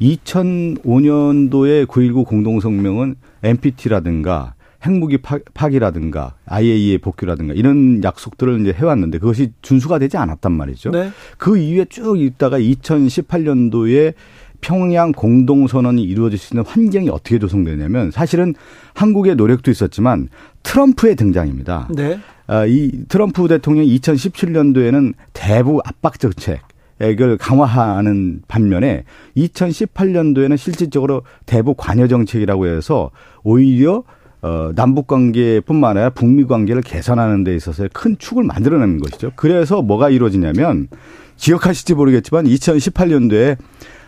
2005년도에 9.19 공동성명은 NPT라든가 핵무기 파기라든가 IAEA 복귀라든가 이런 약속들을 이제 해왔는데 그것이 준수가 되지 않았단 말이죠. 네. 그 이후에 쭉 있다가 2018년도에 평양 공동선언이 이루어질 수 있는 환경이 어떻게 조성되냐면 사실은 한국의 노력도 있었지만 트럼프의 등장입니다. 네. 아, 이 트럼프 대통령이 2017년도에는 대북 압박 정책 액을 강화하는 반면에 2018년도에는 실질적으로 대북 관여 정책이라고 해서 오히려 어, 남북 관계뿐만 아니라 북미 관계를 개선하는 데 있어서 큰 축을 만들어내는 것이죠. 그래서 뭐가 이루어지냐면 기억하실지 모르겠지만 2018년도에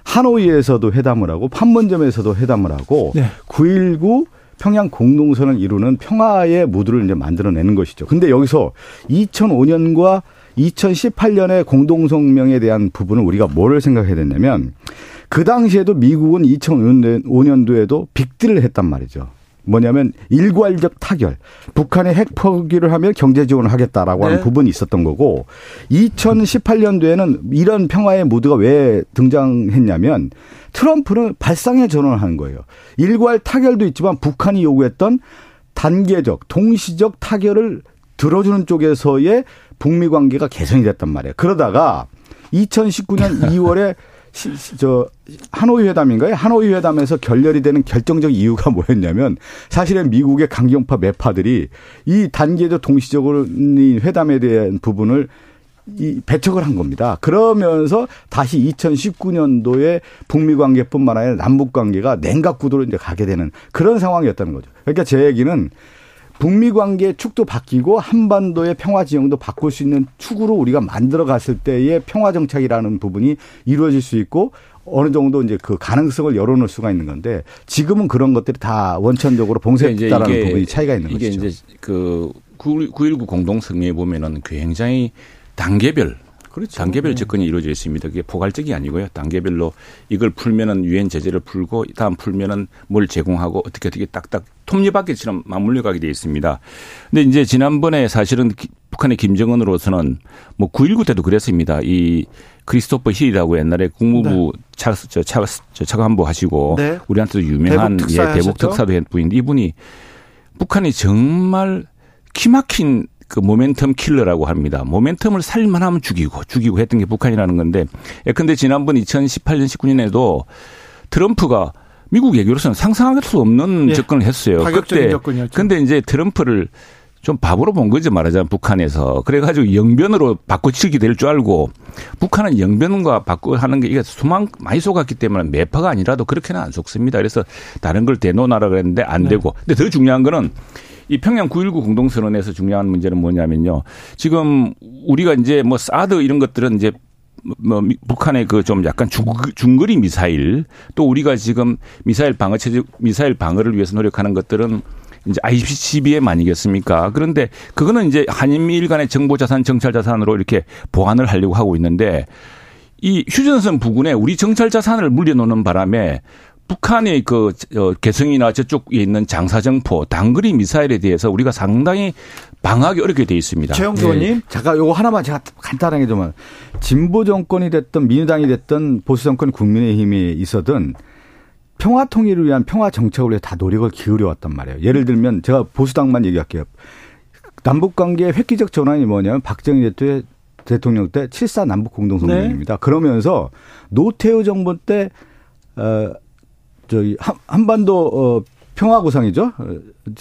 하노이에서도 회담을 하고 판문점에서도 회담을 하고 네. 9.19 평양 공동선을 이루는 평화의 무드를 이제 만들어내는 것이죠. 근데 여기서 2005년과 2018년의 공동성명에 대한 부분을 우리가 뭐를 생각해야 되냐면 그 당시에도 미국은 2005년도에도 빅딜을 했단 말이죠. 뭐냐면 일괄적 타결. 북한의 핵 포기를 하면 경제 지원을 하겠다라고 네. 하는 부분이 있었던 거고 2018년도에는 이런 평화의 무드가 왜 등장했냐면 트럼프는 발상의 전환을 하는 거예요. 일괄 타결도 있지만 북한이 요구했던 단계적, 동시적 타결을 들어주는 쪽에서의 북미 관계가 개선이 됐단 말이에요. 그러다가 2019년 2월에 저 하노이 회담인가요? 하노이 회담에서 결렬이 되는 결정적 이유가 뭐였냐면 사실은 미국의 강경파 매파들이 이 단계적 동시적으로 이 회담에 대한 부분을 이 배척을 한 겁니다. 그러면서 다시 2019년도에 북미 관계뿐만 아니라 남북 관계가 냉각 구도로 이제 가게 되는 그런 상황이었다는 거죠. 그러니까 제 얘기는 북미 관계 축도 바뀌고 한반도의 평화 지형도 바꿀 수 있는 축으로 우리가 만들어 갔을 때의 평화 정착이라는 부분이 이루어질 수 있고 어느 정도 이제 그 가능성을 열어놓을 수가 있는 건데 지금은 그런 것들이 다 원천적으로 봉쇄했다라는 부분이 차이가 있는 이게 것이죠. 이게 이제 그 9.19 공동성명에 보면은 굉장히 단계별 그렇죠. 단계별 네. 접근이 이루어져 있습니다. 그게 포괄적이 아니고요. 단계별로 이걸 풀면은 유엔 제재를 풀고 다음 풀면은 뭘 제공하고 어떻게 어떻게 딱딱 톱니바퀴처럼 맞물려 가게 돼 있습니다. 근데 이제 지난번에 사실은 북한의 김정은으로서는 뭐 9.19 때도 그랬습니다. 이 크리스토퍼 힐이라고 옛날에 국무부 네. 차, 저, 차, 저 차관보 하시고 네. 우리한테도 유명한 대북, 예, 대북 특사도 했분인데 이분이 북한이 정말 키막힌 그 모멘텀 킬러라고 합니다. 모멘텀을 살만 하면 죽이고 죽이고 했던 게 북한이라는 건데 예컨대 지난번 2018년 19년에도 트럼프가 미국 얘기로서는 상상할 수 없는 예. 접근을 했어요. 그때 접근이었죠. 근데 이제 트럼프를 좀 바보로 본 거죠 말하자면 북한에서 그래가지고 영변으로 바꿔치기 될 줄 알고 북한은 영변과 바꿔 하는 게 이게 수만 많이 속았기 때문에 매파가 아니라도 그렇게는 안 속습니다. 그래서 다른 걸 대놓으라 그랬는데 안 네. 되고 근데 더 중요한 거는 이 평양 9.19 공동선언에서 중요한 문제는 뭐냐면요. 지금 우리가 이제 뭐 사드 이런 것들은 이제 뭐 북한의 그 좀 약간 중, 중거리 미사일 또 우리가 지금 미사일 방어 체제 미사일 방어를 위해서 노력하는 것들은 이제 ICBM 아니겠습니까? 그런데 그거는 이제 한미일 간의 정보 자산, 정찰 자산으로 이렇게 보완을 하려고 하고 있는데 이 휴전선 부근에 우리 정찰 자산을 물려놓는 바람에 북한의 그 어, 개성이나 저쪽에 있는 장사정포, 단거리 미사일에 대해서 우리가 상당히 방어하기 어렵게 돼 있습니다. 최영주 의원님. 네. 잠깐 요거 하나만 제가 간단하게 좀 진보 정권이 됐던 민주당이 됐던 보수 정권 국민의힘이 있어든 평화 통일을 위한 평화 정책을 위해 다 노력을 기울여 왔단 말이에요. 예를 들면 제가 보수당만 얘기할게요. 남북 관계의 획기적 전환이 뭐냐면 박정희 대통령 때 7사 남북 공동성명입니다. 네. 그러면서 노태우 정부 때 어, 저기 한, 한반도 어 평화 구상이죠. 어,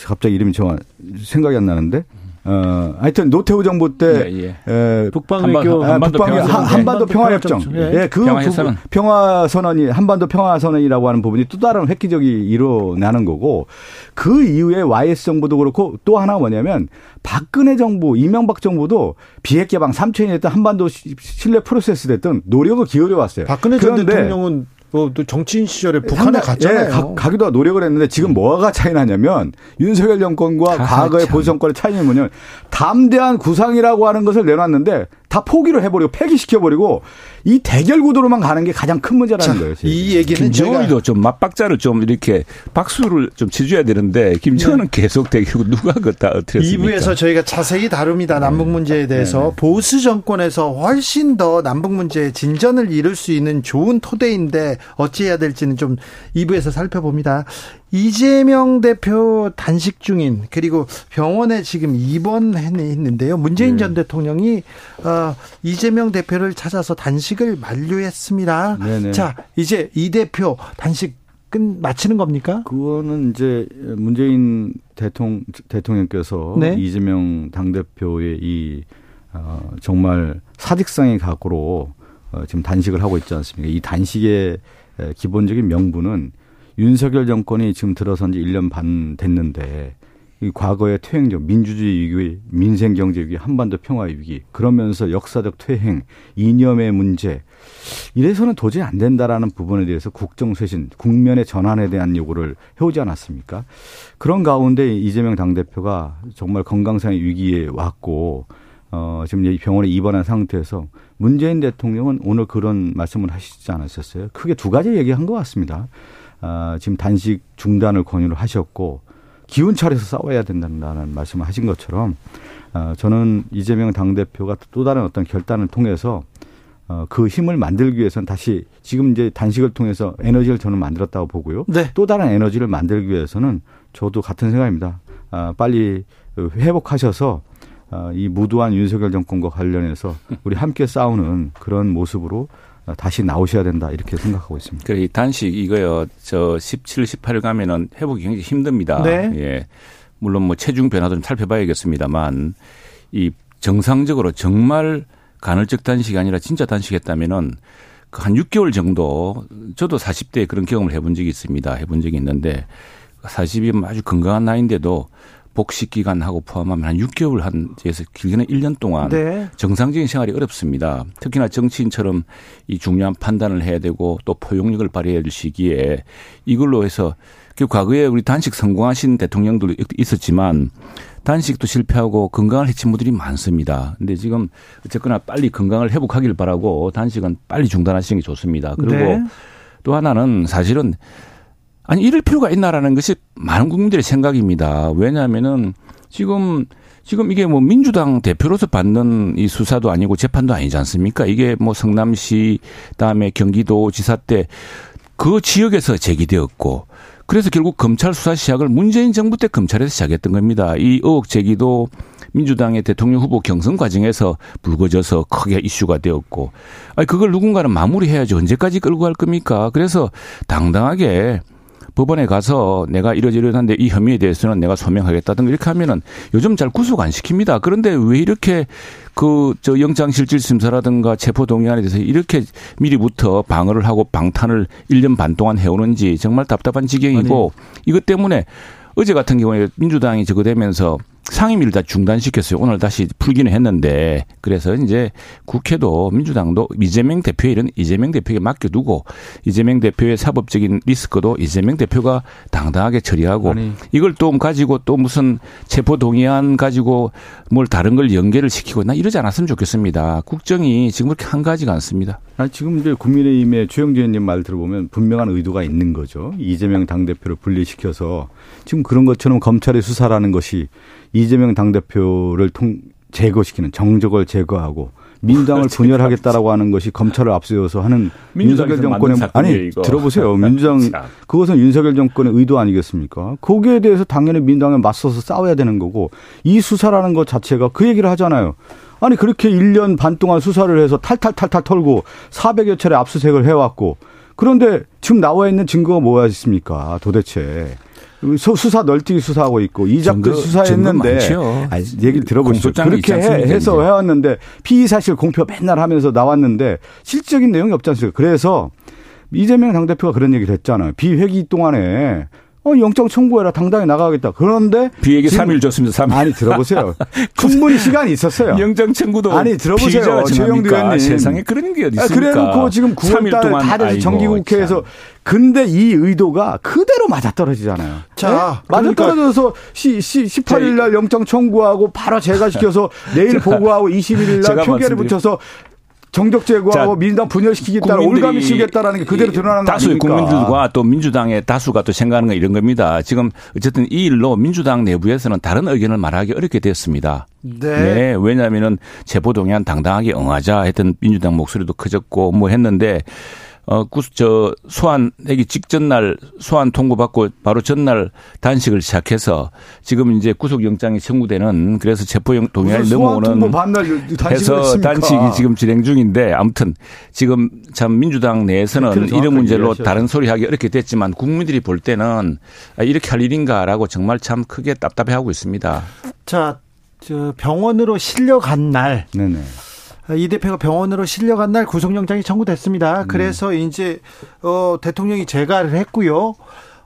갑자기 이름이 정확 생각이 안 나는데. 어, 하여튼 노태우 정부 때 예, 예. 에, 북방 외교 아, 한반도, 북방, 평화, 한반도 평화협정, 예, 예 그 평화선언. 평화 선언이 한반도 평화 선언이라고 하는 부분이 또 다른 획기적이 일어나는 거고 그 이후에 YS 정부도 그렇고 또 하나 뭐냐면 박근혜 정부, 이명박 정부도 비핵 개방 3천이 됐던 한반도 신뢰 프로세스 됐던 노력을 기울여 왔어요. 박근혜 전 대통령은 뭐 또 정치인 시절에 북한에 갔잖아요. 예, 가, 가기도 노력을 했는데 지금 뭐가 차이 나냐면 윤석열 정권과 아, 과거의 보수 정권의 차이는 뭐냐면 담대한 구상이라고 하는 것을 내놨는데 다 포기를 해버리고 폐기시켜버리고 이 대결 구도로만 가는 게 가장 큰 문제라는 자, 거예요. 지금. 이 얘기는 김정은이도 좀 맞박자를 좀 이렇게 박수를 좀 치줘야 되는데 김정은은 네. 계속 대결고 누가 그다 어떻게 2부에서 저희가 자세히 다룹니다. 남북 문제에 대해서 네. 네. 보수 정권에서 훨씬 더 남북 문제에 진전을 이룰 수 있는 좋은 토대인데 어찌해야 될지는 좀 2부에서 살펴봅니다. 이재명 대표 단식 중인 그리고 병원에 지금 입원했는데요. 문재인 네. 전 대통령이 어, 이재명 대표를 찾아서 단식을 만료했습니다. 네네. 자, 이제 이 대표 단식 끝 마치는 겁니까? 그거는 이제 문재인 대통령 대통령께서 네. 이재명 당 대표의 이 어, 정말 사직상의 각오로 어, 지금 단식을 하고 있지 않습니까? 이 단식의 기본적인 명분은 윤석열 정권이 지금 들어선 지 1년 반 됐는데 이 과거의 퇴행적 민주주의 위기, 민생 경제 위기, 한반도 평화 위기 그러면서 역사적 퇴행, 이념의 문제 이래서는 도저히 안 된다라는 부분에 대해서 국정 쇄신, 국면의 전환에 대한 요구를 해오지 않았습니까? 그런 가운데 이재명 당 대표가 정말 건강상의 위기에 왔고 어 지금 이 병원에 입원한 상태에서 문재인 대통령은 오늘 그런 말씀을 하시지 않으셨어요? 크게 두 가지 얘기한 것 같습니다. 아, 지금 단식 중단을 권유를 하셨고 기운 차려서 싸워야 된다는 말씀을 하신 것처럼 어, 저는 이재명 당대표가 또 다른 어떤 결단을 통해서 어, 그 힘을 만들기 위해서는 다시 지금 이제 단식을 통해서 에너지를 저는 만들었다고 보고요. 네. 또 다른 에너지를 만들기 위해서는 저도 같은 생각입니다. 아, 빨리 회복하셔서 아, 이 무도한 윤석열 정권과 관련해서 우리 함께 싸우는 그런 모습으로 다시 나오셔야 된다 이렇게 생각하고 있습니다. 그래 단식 이거요. 저 17, 18일 가면은 회복이 굉장히 힘듭니다. 네. 예. 물론 뭐 체중 변화도 좀 살펴봐야겠습니다만 이 정상적으로 정말 간헐적 단식이 아니라 진짜 단식했다면은 그한 6개월 정도 저도 40대에 그런 경험을 해본 적이 있습니다. 해본 적이 있는데 40이면 아주 건강한 나이인데도 복식 기간하고 포함하면 한 6개월 한 에서 길게는 1년 동안 네. 정상적인 생활이 어렵습니다. 특히나 정치인처럼 이 중요한 판단을 해야 되고 또 포용력을 발휘해야 될 시기에 이걸로 해서 그 과거에 우리 단식 성공하신 대통령도 있었지만 단식도 실패하고 건강을 해친 분들이 많습니다. 근데 지금 어쨌거나 빨리 건강을 회복하길 바라고 단식은 빨리 중단하시는 게 좋습니다. 그리고 네. 또 하나는 사실은 아니 이럴 필요가 있나라는 것이 많은 국민들의 생각입니다. 왜냐하면은 지금 지금 이게 뭐 민주당 대표로서 받는 이 수사도 아니고 재판도 아니지 않습니까? 이게 뭐 성남시 다음에 경기도 지사 때 그 지역에서 제기되었고 그래서 결국 검찰 수사 시작을 문재인 정부 때 검찰에서 시작했던 겁니다. 이 의혹 제기도 민주당의 대통령 후보 경선 과정에서 불거져서 크게 이슈가 되었고, 아니 그걸 누군가는 마무리해야지 언제까지 끌고 갈 겁니까? 그래서 당당하게 법원에 가서 내가 이러저러한데 이 혐의에 대해서는 내가 소명하겠다든가 이렇게 하면은 요즘 잘 구속 안 시킵니다. 그런데 왜 이렇게 그 저 영장실질심사라든가 체포동의안에 대해서 이렇게 미리부터 방어를 하고 방탄을 1년 반 동안 해오는지 정말 답답한 지경이고 아니. 이것 때문에 어제 같은 경우에 민주당이 저거 되면서 상임위를 다 중단시켰어요. 오늘 다시 풀기는 했는데 그래서 이제 국회도 민주당도 이재명 대표의 일은 이재명 대표에게 맡겨두고 이재명 대표의 사법적인 리스크도 이재명 대표가 당당하게 처리하고 아니. 이걸 또 가지고 또 무슨 체포 동의안 가지고 뭘 다른 걸 연계를 시키고 나 이러지 않았으면 좋겠습니다. 국정이 지금 그렇게 한 가지가 않습니다. 아니 지금 이제 국민의힘의 최영재 의원님 말 들어보면 분명한 의도가 있는 거죠. 이재명 당 대표를 분리시켜서 지금 그런 것처럼 검찰의 수사라는 것이 이재명 당대표를 통 제거시키는 정적을 제거하고 민주당을 분열하겠다라고 하는 것이 검찰을 앞세워서 하는 윤석열 정권의 아니 이거. 들어보세요 민주당 그것은 윤석열 정권의 의도 아니겠습니까? 거기에 대해서 당연히 민주당에 맞서서 싸워야 되는 거고 이 수사라는 것 자체가 그 얘기를 하잖아요. 아니 그렇게 1년 반 동안 수사를 해서 탈탈탈탈 털고 400여 차례 압수색을 해왔고 그런데 지금 나와 있는 증거가 뭐였습니까? 도대체. 수사 널뛰기 수사하고 있고 이작도 수사했는데 아니, 얘기를 들어보시죠. 그렇게 해, 서 해왔는데 피의 사실 공표 맨날 하면서 나왔는데 실질적인 내용이 없지 않습니까? 그래서 이재명 당대표가 그런 얘기를 했잖아요. 비회기 동안에 어, 영장 청구해라. 당당히 나가겠다. 그런데. 비얘기 3일 줬습니다. 3일. 아니, 들어보세요. 충분히 시간이 있었어요. 영장 청구도. 아니, 들어보세요. 최영두 의원님. 세상에 그런 게 어디 있습니까? 그래 놓고 지금 9월달 다들 정기국회에서. 근데 이 의도가 그대로 맞아떨어지잖아요. 자, 네? 맞아떨어져서 그러니까 18일 날 영장 청구하고 바로 제가 시켜서 내일 보고하고 21일 날 표결을 붙여서 정적 제거하고 민주당 분열시키겠다, 올가미 시키겠다라는 게 그대로 드러나는 다수의 국민들과 또 민주당의 다수가 또 생각하는 건 이런 겁니다. 지금 어쨌든 이 일로 민주당 내부에서는 다른 의견을 말하기 어렵게 되었습니다. 네. 네 왜냐하면은 제보 동의안 당당하게 응하자 했던 민주당 목소리도 커졌고 뭐 했는데 어, 저 소환하기 직전 날 소환 통보받고 바로 전날 단식을 시작해서 지금 이제 구속영장이 청구되는 그래서 체포영 동의안이 넘어오는 해서 단식이 지금 진행 중인데 아무튼 지금 참 민주당 내에서는 이런 문제로 다른 소리 하기 어렵게 됐지만 국민들이 볼 때는 아, 이렇게 할 일인가라고 정말 참 크게 답답해하고 있습니다. 자, 저 병원으로 실려간 날. 네네. 이 대표가 병원으로 실려간 날 구속영장이 청구됐습니다. 음. 그래서 이제 어, 대통령이 재가를 했고요.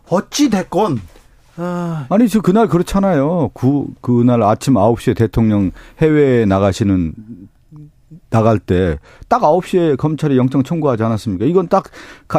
어찌 됐건 아. 아니, 저 그날 그렇잖아요. 그, 그날 아침 9시에 대통령 해외에 나가시는 나갈 때 딱 9시에 검찰이 영장 청구하지 않았습니까? 이건 딱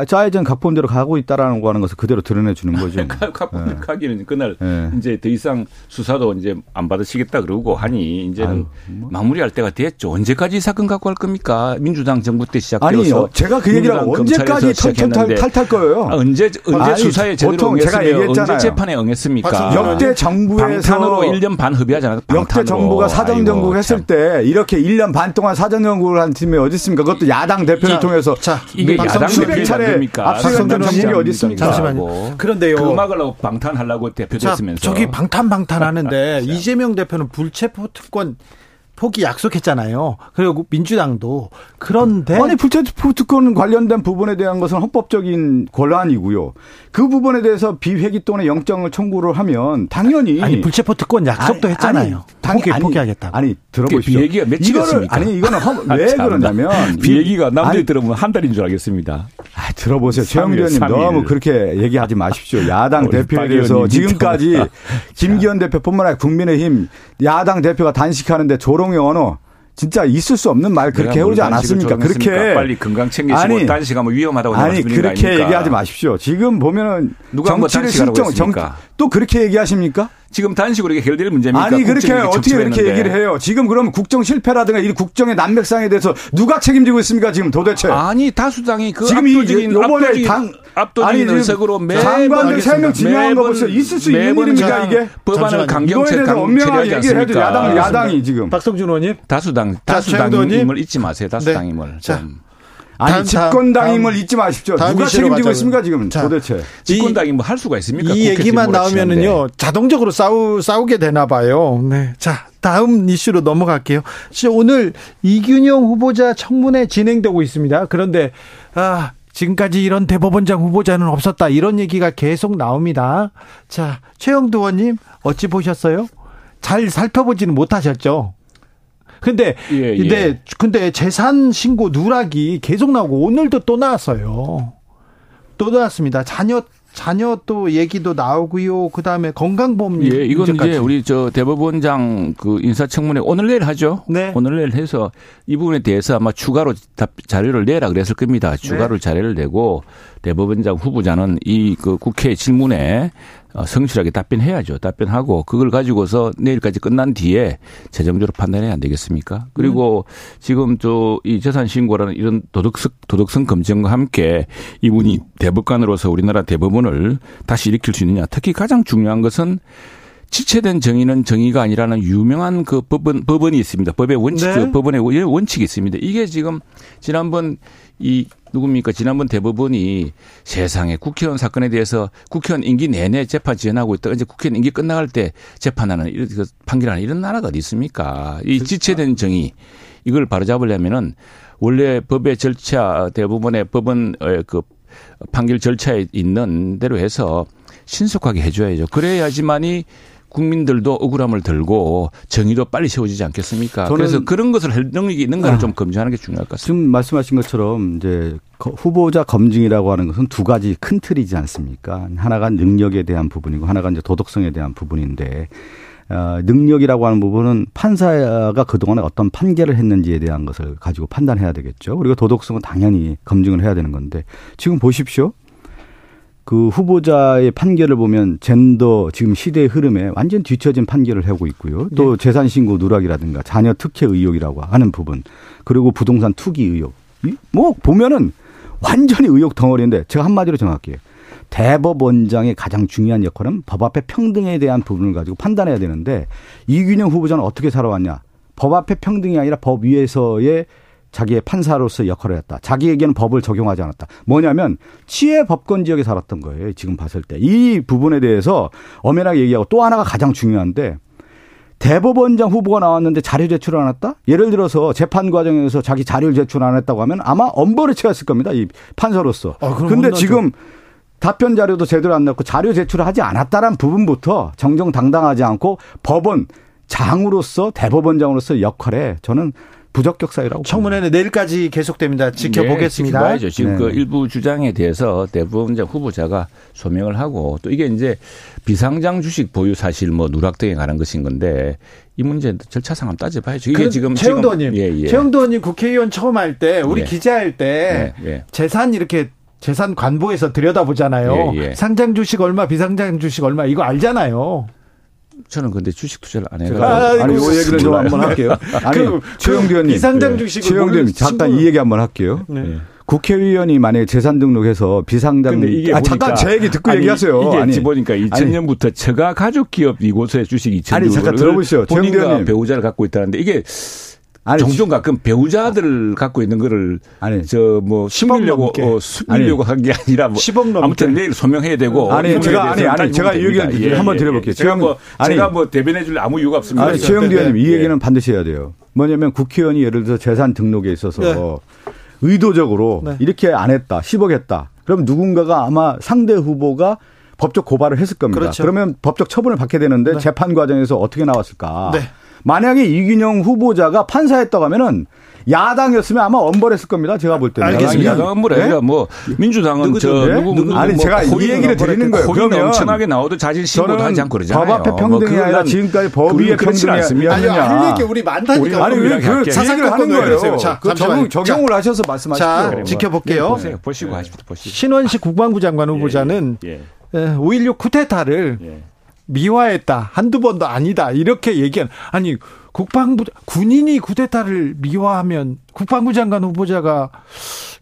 짜여진 각본대로 가고 있다라는 거 하는 것을 그대로 드러내 주는 거죠. 각본 네. 가기는 그날 네. 이제 더 이상 수사도 이제 안 받으시겠다 그러고 하니 이제는 아유, 뭐. 마무리할 때가 됐죠. 언제까지 이 사건 갖고 할 겁니까? 민주당 정부 때 시작되어서 아니, 어, 제가 그 얘기를 언제까지 탈탈 탈탈 거예요? 아, 언제 언제 아니, 수사에 제대로 응했으면 언제 재판에 응했습니까? 역대 정부에서 방탄으로 1년 반 협의하지 않았 역대 정부가 사정 정국 했을 때 이렇게 1년 반 동안 사정 연구를 한 팀이 어디 있습니까? 그것도 야당 대표를 자, 통해서 자, 이게 야당 수백 차례 앞서간 정국이 어디 있습니까? 잠시만요. 그런데요. 그 음악을 방탄하려고 대표 됐으면서 저기 방탄 방탄하는데 이재명 대표는 불체포 특권 포기 약속했잖아요. 그리고 민주당도 그런데 아니 불체포 특권 관련된 부분에 대한 것은 헌법적인 권한이고요. 그 부분에 대해서 비회기 또는 영장을 청구를 하면 당연히 아니 불체포 특권 약속도 아니, 했잖아요. 당연히 포기, 포기하겠다. 아니 들어보십시오. 비얘기가 며칠이었습니까? 아니 이거는 허, 왜 그러냐면 비얘기가 남들이 들으면 한 달인 줄 알겠습니다. 아, 들어보세요. 최영두 의원님 너무 그렇게 얘기하지 마십시오. 야당 대표에 대해서 지금까지 김기현 대표뿐만 아니라 국민의힘 야당 대표가 단식하는데 조롱 의 언어 진짜 있을 수 없는 말 그렇게 해오지 않았습니까? 그렇게 빨리 건강 챙기시고 아니, 단식하면 위험하다고 아니 그렇게? 얘기하지 마십시오. 지금 보면은 누가 정치를 실정 정, 또 그렇게 얘기하십니까? 지금 단식으로 해결될 문제입니까? 아니 그렇게 어떻게 그렇게 얘기를 해요? 지금 그러면 국정 실패라든가 이 국정의 난맥상에 대해서 누가 책임지고 있습니까? 지금 도대체 아니 다수당이 그 지금 압도적인, 압도적인, 당 압도적인 아니, 의석으로 매번 장관들 세명 지명한 거 보세요. 있을 수 있는 일입니까 이게? 법안을 강경 이거에 대해서 엄명하게 얘기를 해도 야당 야당이 지금 박성준 의원님 다수당 다수당임을 잊지 마세요. 다수당임을 네. 좀. 아니 다음, 집권당임을 잊지 마십시오. 누가 책임지고 있습니까 지금 자, 도대체? 집권당이 뭐할 수가 있습니까? 이 얘기만 나오면은요 자동적으로 싸우 싸우게 되나 봐요. 네, 자 다음 이슈로 넘어갈게요. 오늘 이균용 후보자 청문회 진행되고 있습니다. 그런데 아 지금까지 이런 대법원장 후보자는 없었다 이런 얘기가 계속 나옵니다. 자 최영두 의원님 어찌 보셨어요? 잘 살펴보지는 못하셨죠? 근데 예, 근데 예. 근데 재산 신고 누락이 계속 나오고 오늘도 또 나왔어요. 또 나왔습니다. 자녀 자녀 또 얘기도 나오고요. 그 다음에 건강보험 예, 이건 문제까지. 이제 우리 저 대법원장 그 인사청문회 오늘 내일 하죠. 네. 오늘 내일 해서 이 부분에 대해서 아마 추가로 자료를 내라 그랬을 겁니다. 추가로 네. 자료를 내고 대법원장 후보자는 이 그 국회 질문에 어, 성실하게 답변해야죠. 답변하고 그걸 가지고서 내일까지 끝난 뒤에 재정적으로 판단해야 안 되겠습니까? 그리고 음. 지금 저 이 재산 신고라는 이런 도덕성 도덕성 검증과 함께 이분이 대법관으로서 우리나라 대법원을 다시 일으킬 수 있느냐. 특히 가장 중요한 것은 지체된 정의는 정의가 아니라는 유명한 그 법원 법원이 있습니다. 법의 원칙, 네. 그 법원의 원칙이 있습니다. 이게 지금 지난번 이 누굽니까? 지난번 대법원이 세상에 국회의원 사건에 대해서 국회의원 임기 내내 재판 지연하고 있다가 이제 국회의원 임기 끝나갈 때 재판하는 이런 그 판결하는 이런 나라가 어디 있습니까? 이 지체된 정의 이걸 바로잡으려면은 원래 법의 절차 대부분의 법은 그 판결 절차에 있는 대로 해서 신속하게 해줘야죠. 그래야지만이 국민들도 억울함을 들고 정의도 빨리 세워지지 않겠습니까? 그래서 그런 것을 할 능력이 있는가를 아, 좀 검증하는 게 중요할 것 같습니다. 지금 말씀하신 것처럼 이제 후보자 검증이라고 하는 것은 두 가지 큰 틀이지 않습니까? 하나가 능력에 대한 부분이고 하나가 이제 도덕성에 대한 부분인데 어, 능력이라고 하는 부분은 판사가 그동안에 어떤 판결을 했는지에 대한 것을 가지고 판단해야 되겠죠. 그리고 도덕성은 당연히 검증을 해야 되는 건데 지금 보십시오. 그 후보자의 판결을 보면 젠더 지금 시대의 흐름에 완전 뒤처진 판결을 하고 있고요. 또 네. 재산 신고 누락이라든가 자녀 특혜 의혹이라고 하는 부분 그리고 부동산 투기 의혹 뭐 보면은 완전히 의혹 덩어리인데 제가 한마디로 정할게요. 대법원장의 가장 중요한 역할은 법 앞에 평등에 대한 부분을 가지고 판단해야 되는데 이균영 후보자는 어떻게 살아왔냐? 법 앞에 평등이 아니라 법 위에서의 자기의 판사로서 역할을 했다. 자기에게는 법을 적용하지 않았다. 뭐냐면 치해 법권 지역에 살았던 거예요. 지금 봤을 때. 이 부분에 대해서 엄연하게 얘기하고 또 하나가 가장 중요한데 대법원장 후보가 나왔는데 자료 제출을 안 했다? 예를 들어서 재판 과정에서 자기 자료를 제출 안 했다고 하면 아마 엄벌에 처했을 겁니다. 이 판사로서. 아, 근데 지금 답변 자료도 제대로 안 넣고 자료 제출을 하지 않았다란 부분부터 정정당당하지 않고 법원 장으로서 대법원장으로서 역할에 저는 부적격 사유라고 청문회는 내일까지 계속됩니다. 지켜보겠습니다. 네, 지금 그 네. 그 일부 주장에 대해서 대법원장 후보자가 소명을 하고 또 이게 이제 비상장 주식 보유 사실 뭐 누락 등에 관한 것인 건데 이 문제 절차상 한번 따져봐야죠. 이게 그 지금 최영도 의원님, 예, 예. 최영도 의원님 국회의원 처음 할 때 우리 예. 기자할 때 예, 예. 재산 이렇게 재산 관보에서 들여다보잖아요. 예, 예. 상장 주식 얼마, 비상장 주식 얼마 이거 알잖아요. 저는 근데 주식 투자를 안 해가지고. 아, 아니, 이 얘기를 좀 한번 할게요. 아니, 그, 최영두 의원님. 비상장 주식 최영두 의원님, 잠깐 이 얘기 한번 할게요. 네. 네. 국회의원이 만약에 재산 등록해서 비상장 이게 아, 잠깐 제 얘기 듣고 아니, 얘기하세요. 이게 아니 보니까 2000년부터 처가 가족 기업 이곳에 주식 2천 아니 잠깐 들어보시죠. 본인과 배우자를 갖고 있다는데 이게 아니, 종종 가끔 배우자들을 갖고 있는 거를 아니 저뭐 숨기려고 어, 숨기려고 한 게 아니라 뭐 10억 넘게. 아무튼 내일 소명해야 되고 아니 제가 아니 아니 제가 이 얘기를 예, 한번 드려볼게요. 제가 뭐 아니, 제가 뭐 대변해 줄 아무 이유가 없습니다. 아니 최영두 의원님 이 예. 얘기는 반드시 해야 돼요. 뭐냐면 국회의원이 예를 들어서 재산 등록에 있어서 네. 의도적으로 네. 이렇게 안 했다 10억 했다. 그럼 누군가가 아마 상대 후보가 법적 고발을 했을 겁니다. 그렇죠. 그러면 법적 처분을 받게 되는데 네. 재판 과정에서 어떻게 나왔을까? 네. 만약에 이균영 후보자가 판사였다고 하면은 야당이었으면 아마 엄벌했을 겁니다. 제가 볼 때는. 알겠습니다. 야당 엄벌 네? 아니라 뭐 민주당은 누구, 저 네? 누구, 누구 아니 뭐 제가 이 얘기를 드리는 거예요. 그러면 엄청나게 나오도 자진 신고도 하지 않고 그러잖아요. 법 앞에 평등이 뭐 아니라 지금까지 법 위에 평등이 않습니다. 아니 할 얘기 우리 많다니까. 아니 왜그 사상을 하는 거예요. 자, 그 적용, 적용을 하셔서 말씀하시죠. 자, 뭐 지켜볼게요. 네, 보세요. 보시고 하십시오. 보시고. 신원식 국방부 장관 후보자는 예, 예. 5.16 쿠데타를 예. 미화했다. 한두 번도 아니다. 이렇게 얘기한. 아니, 국방부, 군인이 쿠데타를 미화하면, 국방부 장관 후보자가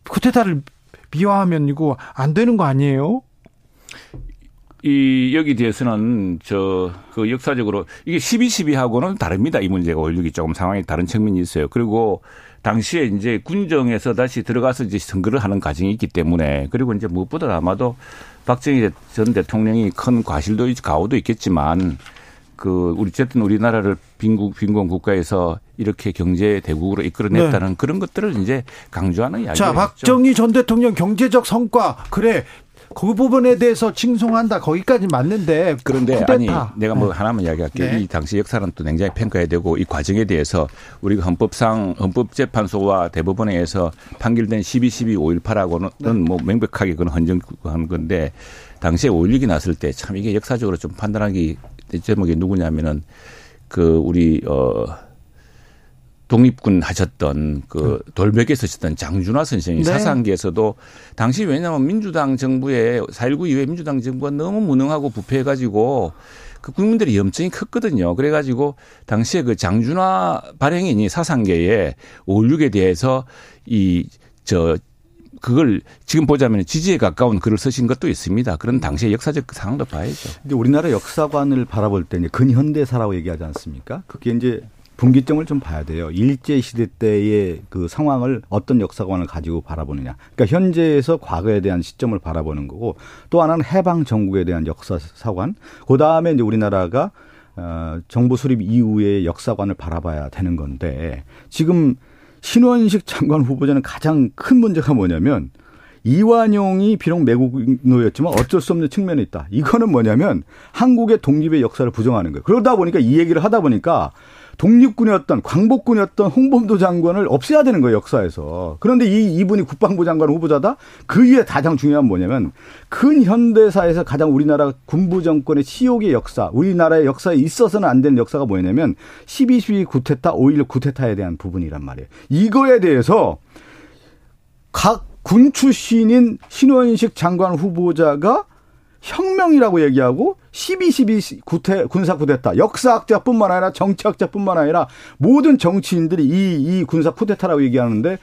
쿠데타를 미화하면 이거 안 되는 거 아니에요? 이, 여기 대해서는 저, 그 역사적으로 이게 12.12하고는 다릅니다. 이 문제가 올리기 조금 상황이 다른 측면이 있어요. 그리고 당시에 이제 군정에서 다시 들어가서 이제 선거를 하는 과정이 있기 때문에 그리고 이제 무엇보다 아마도 박정희 전 대통령이 큰 과실도 가오도 있겠지만 그 우리 어쨌든 우리나라를 빈국 빈곤 국가에서 이렇게 경제 대국으로 이끌어냈다는 네. 그런 것들을 이제 강조하는 이야기죠. 자, 박정희 전 대통령 경제적 성과 그래 그 부분에 대해서 칭송한다. 거기까지 맞는데 그런데 쿠데타. 아니 내가 뭐 네. 하나만 이야기할게. 네. 이 당시 역사는 또 굉장히 평가해야 되고 이 과정에 대해서 우리가 헌법상 헌법재판소와 대법원에서 판결된 12, 12, 5.18하고는 네. 뭐 명백하게 그건 헌정한 건데 당시에 5.16이 났을 때 참 이게 역사적으로 좀 판단하기 제목이 누구냐면은 그 우리 어 독립군 하셨던 그 네. 돌벽에 서셨던 장준화 선생이 네. 사상계에서도 당시 왜냐하면 민주당 정부에 4.19 이후에 민주당 정부가 너무 무능하고 부패해가지고 그 국민들이 염증이 컸거든요. 그래가지고 당시에 그 장준화 발행인이 사상계에 5.16에 대해서 이 저 그걸 지금 보자면 지지에 가까운 글을 쓰신 것도 있습니다. 그런 당시의 역사적 상황도 봐야죠. 근데 우리나라 역사관을 바라볼 때 이제 근현대사라고 얘기하지 않습니까? 그게 이제 분기점을 좀 봐야 돼요. 일제 시대 때의 그 상황을 어떤 역사관을 가지고 바라보느냐. 그러니까 현재에서 과거에 대한 시점을 바라보는 거고 또 하나는 해방 정국에 대한 역사 사관. 그 다음에 이제 우리나라가 어, 정부 수립 이후의 역사관을 바라봐야 되는 건데 지금 신원식 장관 후보자는 가장 큰 문제가 뭐냐면 이완용이 비록 매국노였지만 어쩔 수 없는 측면이 있다. 이거는 뭐냐면 한국의 독립의 역사를 부정하는 거예요. 그러다 보니까 이 얘기를 하다 보니까 독립군이었던 광복군이었던 홍범도 장관을 없애야 되는 거예요 역사에서. 그런데 이 이분이 국방부 장관 후보자다. 그 위에 가장 중요한 뭐냐면 근 현대사에서 가장 우리나라 군부 정권의 치욕의 역사, 우리나라의 역사에 있어서는 안 되는 역사가 뭐냐면 12.12 구테타, 5.16 구테타에 대한 부분이란 말이에요. 이거에 대해서 각 군 출신인 신원식 장관 후보자가 혁명이라고 얘기하고 12.12 구태, 군사 쿠데타 역사학자뿐만 아니라 정치학자뿐만 아니라 모든 정치인들이 이, 이 군사 쿠데타라고 얘기하는데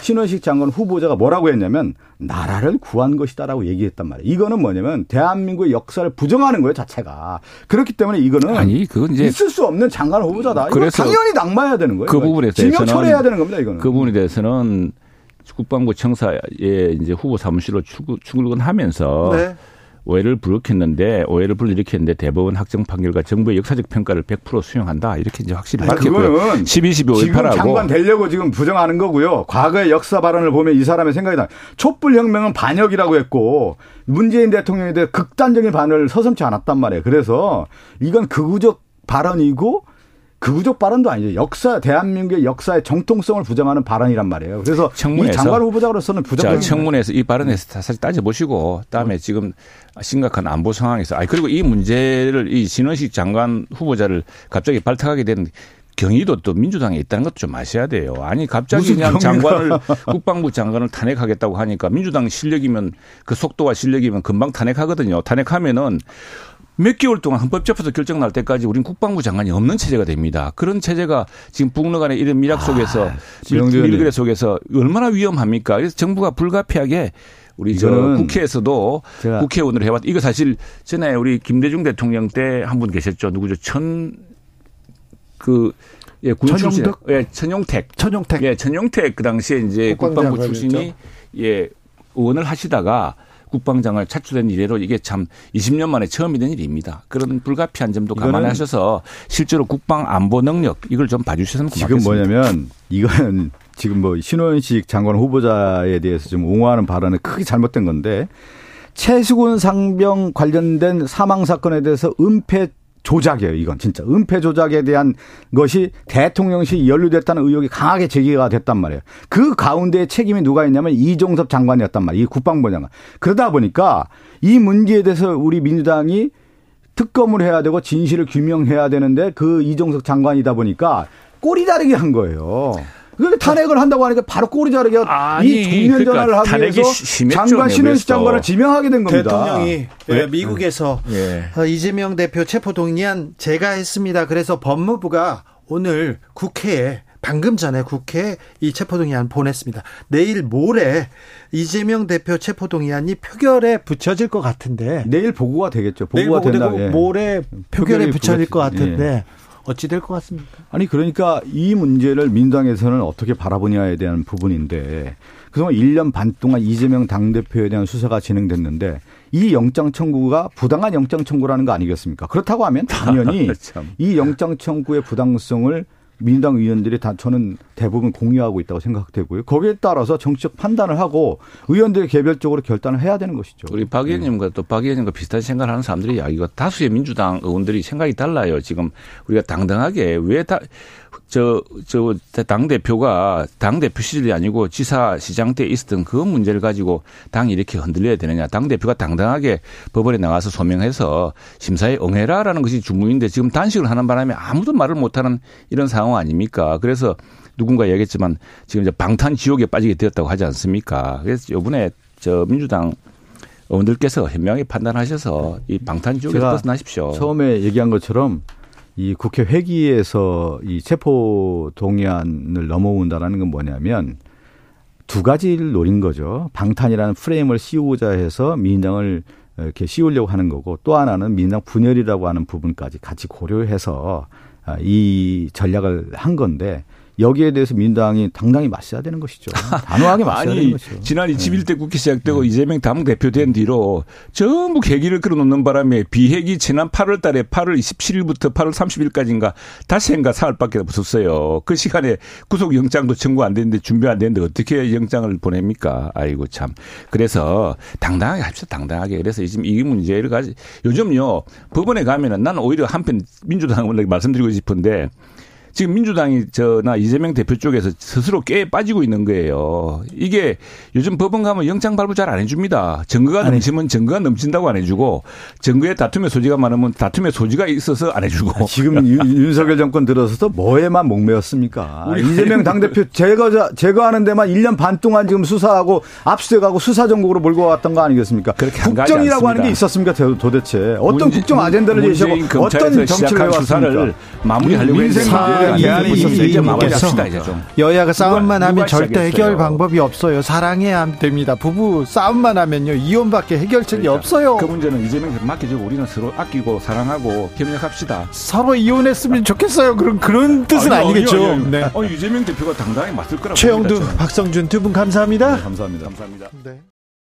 신원식 장관 후보자가 뭐라고 했냐면 나라를 구한 것이다라고 얘기했단 말이에요. 이거는 뭐냐면 대한민국의 역사를 부정하는 거예요 자체가. 그렇기 때문에 이거는 아니 그건 이제 있을 수 없는 장관 후보자다. 그래서 당연히 낙마해야 되는 거예요. 그 부분에 대해서는 처리해야 되는 겁니다. 이거는 그 부분에 대해서는 국방부 청사에 이제 후보 사무실로 출근하면서 네. 오해를 불렀겠는데 오해를 불일으켰는데 대법원 확정 판결과 정부의 역사적 평가를 100% 수용한다 이렇게 이제 확실히 밝혔고요. 12, 12, 5, 지금 장관 되려고 지금 부정하는 거고요. 과거의 역사 발언을 보면 이 사람의 생각이 나. 촛불 혁명은 반역이라고 했고 문재인 대통령에 대해 극단적인 반응을 서슴지 않았단 말이에요. 그래서 이건 극우적 발언이고 극우적 발언도 아니죠. 역사 대한민국의 역사의 정통성을 부정하는 발언이란 말이에요. 그래서 청문회에서, 이 장관 후보자로서는 부정. 청문회에서 이 발언에서 사실 따져 보시고 다음에 지금 심각한 안보 상황에서 아 그리고 이 문제를 이 신원식 장관 후보자를 갑자기 발탁하게 된 경위도 또 민주당에 있다는 것도 좀 아셔야 돼요. 아니 갑자기 그냥 장관을 국방부 장관을 탄핵하겠다고 하니까 민주당 실력이면 그 속도와 실력이면 금방 탄핵하거든요. 탄핵하면은 몇 개월 동안 헌법재판소 결정 날 때까지 우린 국방부 장관이 없는 체제가 됩니다. 그런 체제가 지금 북러 간의 이런 미락 속에서 아, 밀그레 속에서 얼마나 위험합니까? 그래서 정부가 불가피하게 우리 저 국회에서도 국회의원으로 해왔. 이거 사실 전에 우리 김대중 대통령 때 한 분 계셨죠. 누구죠? 천그 예, 군 출신. 예, 천용택. 천용택. 예, 천용택 그 당시에 이제 국방부 출신이 예, 의원을 하시다가 국방장을 차출된 이래로 이게 참 20년 만에 처음이 된 일입니다. 그런 불가피한 점도 감안하셔서 실제로 국방 안보 능력 이걸 좀 봐주셨으면 고맙겠습니다. 지금 뭐냐면 이건 지금 뭐 신원식 장관 후보자에 대해서 좀 옹호하는 발언은 크게 잘못된 건데 최수근 상병 관련된 사망 사건에 대해서 은폐 조작이에요, 이건 진짜. 은폐 조작에 대한 것이 대통령실 연루됐다는 의혹이 강하게 제기가 됐단 말이에요. 그 가운데 책임이 누가 있냐면 이종섭 장관이었단 말이에요. 이 국방부 장관. 그러다 보니까 이 문제에 대해서 우리 민주당이 특검을 해야 되고 진실을 규명해야 되는데 그 이종석 장관이다 보니까 꼬리 다르게 한 거예요. 그런데 탄핵을 한다고 하니까 바로 꼬리 자르게 이 국면 전환을 그러니까 하기 위해서 장관 신현식 장관을 지명하게 된 겁니다. 대통령이 네. 미국에서 네. 이재명 대표 체포 동의안 제가 했습니다. 그래서 법무부가 오늘 국회에 방금 전에 국회에 이 체포동의안 보냈습니다. 내일 모레 이재명 대표 체포동의안이 표결에 붙여질 것 같은데 내일 보고가 되겠죠. 보고가 된다. 예. 모레 표결에 붙여질 것 같은데 예. 어찌 될 것 같습니까? 아니 그러니까 이 문제를 민주당에서는 어떻게 바라보냐에 대한 부분인데 그동안 1년 반 동안 이재명 당대표에 대한 수사가 진행됐는데 이 영장 청구가 부당한 영장 청구라는 거 아니겠습니까? 그렇다고 하면 당연히 이 영장 청구의 부당성을 민주당 의원들이 다 저는 대부분 공유하고 있다고 생각되고요. 거기에 따라서 정치적 판단을 하고 의원들이 개별적으로 결단을 해야 되는 것이죠. 우리 박 의원님과 네. 또박 의원님과 비슷한 생각을 하는 사람들이 야 이거 다수의 민주당 의원들이 생각이 달라요. 지금 우리가 당당하게 왜 다 저, 저, 당대표가 당대표 시절이 아니고 지사 시장 때 있었던 그 문제를 가지고 당이 이렇게 흔들려야 되느냐. 당대표가 당당하게 법원에 나가서 소명해서 심사에 응해라라는 것이 주무인데 지금 단식을 하는 바람에 아무도 말을 못하는 이런 상황 아닙니까? 그래서 누군가 얘기했지만 지금 이제 방탄 지옥에 빠지게 되었다고 하지 않습니까? 그래서 요번에 저 민주당 의원들께서 현명하게 판단하셔서 이 방탄 지옥에서 벗어나십시오. 처음에 얘기한 것처럼 이 국회 회기에서 이 체포 동의안을 넘어온다라는 건 뭐냐면 두 가지를 노린 거죠. 방탄이라는 프레임을 씌우고자 해서 민주당을 이렇게 씌우려고 하는 거고 또 하나는 민주당 분열이라고 하는 부분까지 같이 고려해서 아, 이 전략을 한 건데 여기에 대해서 민주당이 당당히 맞서야 되는 것이죠. 단호하게 맞서야 아니, 되는 것이죠. 지난 21대 국회 시작되고 네. 이재명 당 대표 된 뒤로 전부 계기를 끌어놓는 바람에 비핵이 지난 8월 달에 8월 27일부터 8월 30일까지인가 다시인가 사흘밖에 없었어요. 그 시간에 구속영장도 청구 안 됐는데 준비 안 됐는데 어떻게 영장을 보냅니까? 아이고 참. 그래서 당당하게 합시다. 당당하게. 그래서 지금 이 문제를 가지 요즘요 법원에 가면은 나는 오히려 한편 민주당을 말씀드리고 싶은데 지금 민주당이 저나 이재명 대표 쪽에서 스스로 깨 빠지고 있는 거예요. 이게 요즘 법원 가면 영장 발부 잘 안 해줍니다. 증거가 넘치면 증거가 넘친다고 안 해주고 증거에 다툼의 소지가 많으면 다툼의 소지가 있어서 안 해주고. 지금 윤석열 정권 들어서서 뭐에만 목매였습니까? 이재명 당대표 제거, 제거하는 데만 1년 반 동안 지금 수사하고 압수해가고 수사 정국으로 몰고 왔던 거 아니겠습니까? 그렇게 국정이라고 하는 게 있었습니까? 도대체 어떤 문제, 국정 아젠다를 제시하고 어떤 정치를 해왔습니까? 마무리하려고 했는데 대안이 이제 마무리합시다 이제 좀. 여야가 싸움만 누가, 하면 누가 절대 해결 방법이 없어요. 사랑해야 됩니다. 부부 싸움만 하면요 이혼밖에 해결책이 그러니까. 없어요. 그 문제는 이재명 맡기고 우리는 서로 아끼고 사랑하고 협력합시다. 서로 이혼했으면 좋겠어요. 그런 그런 뜻은 아니, 겠죠 아니, 아니, 네. 어, 이재명 대표가 당당히 맞을 거라고. 최영두, 박성준 두 분 감사합니다. 네, 감사합니다. 감사합니다. 네.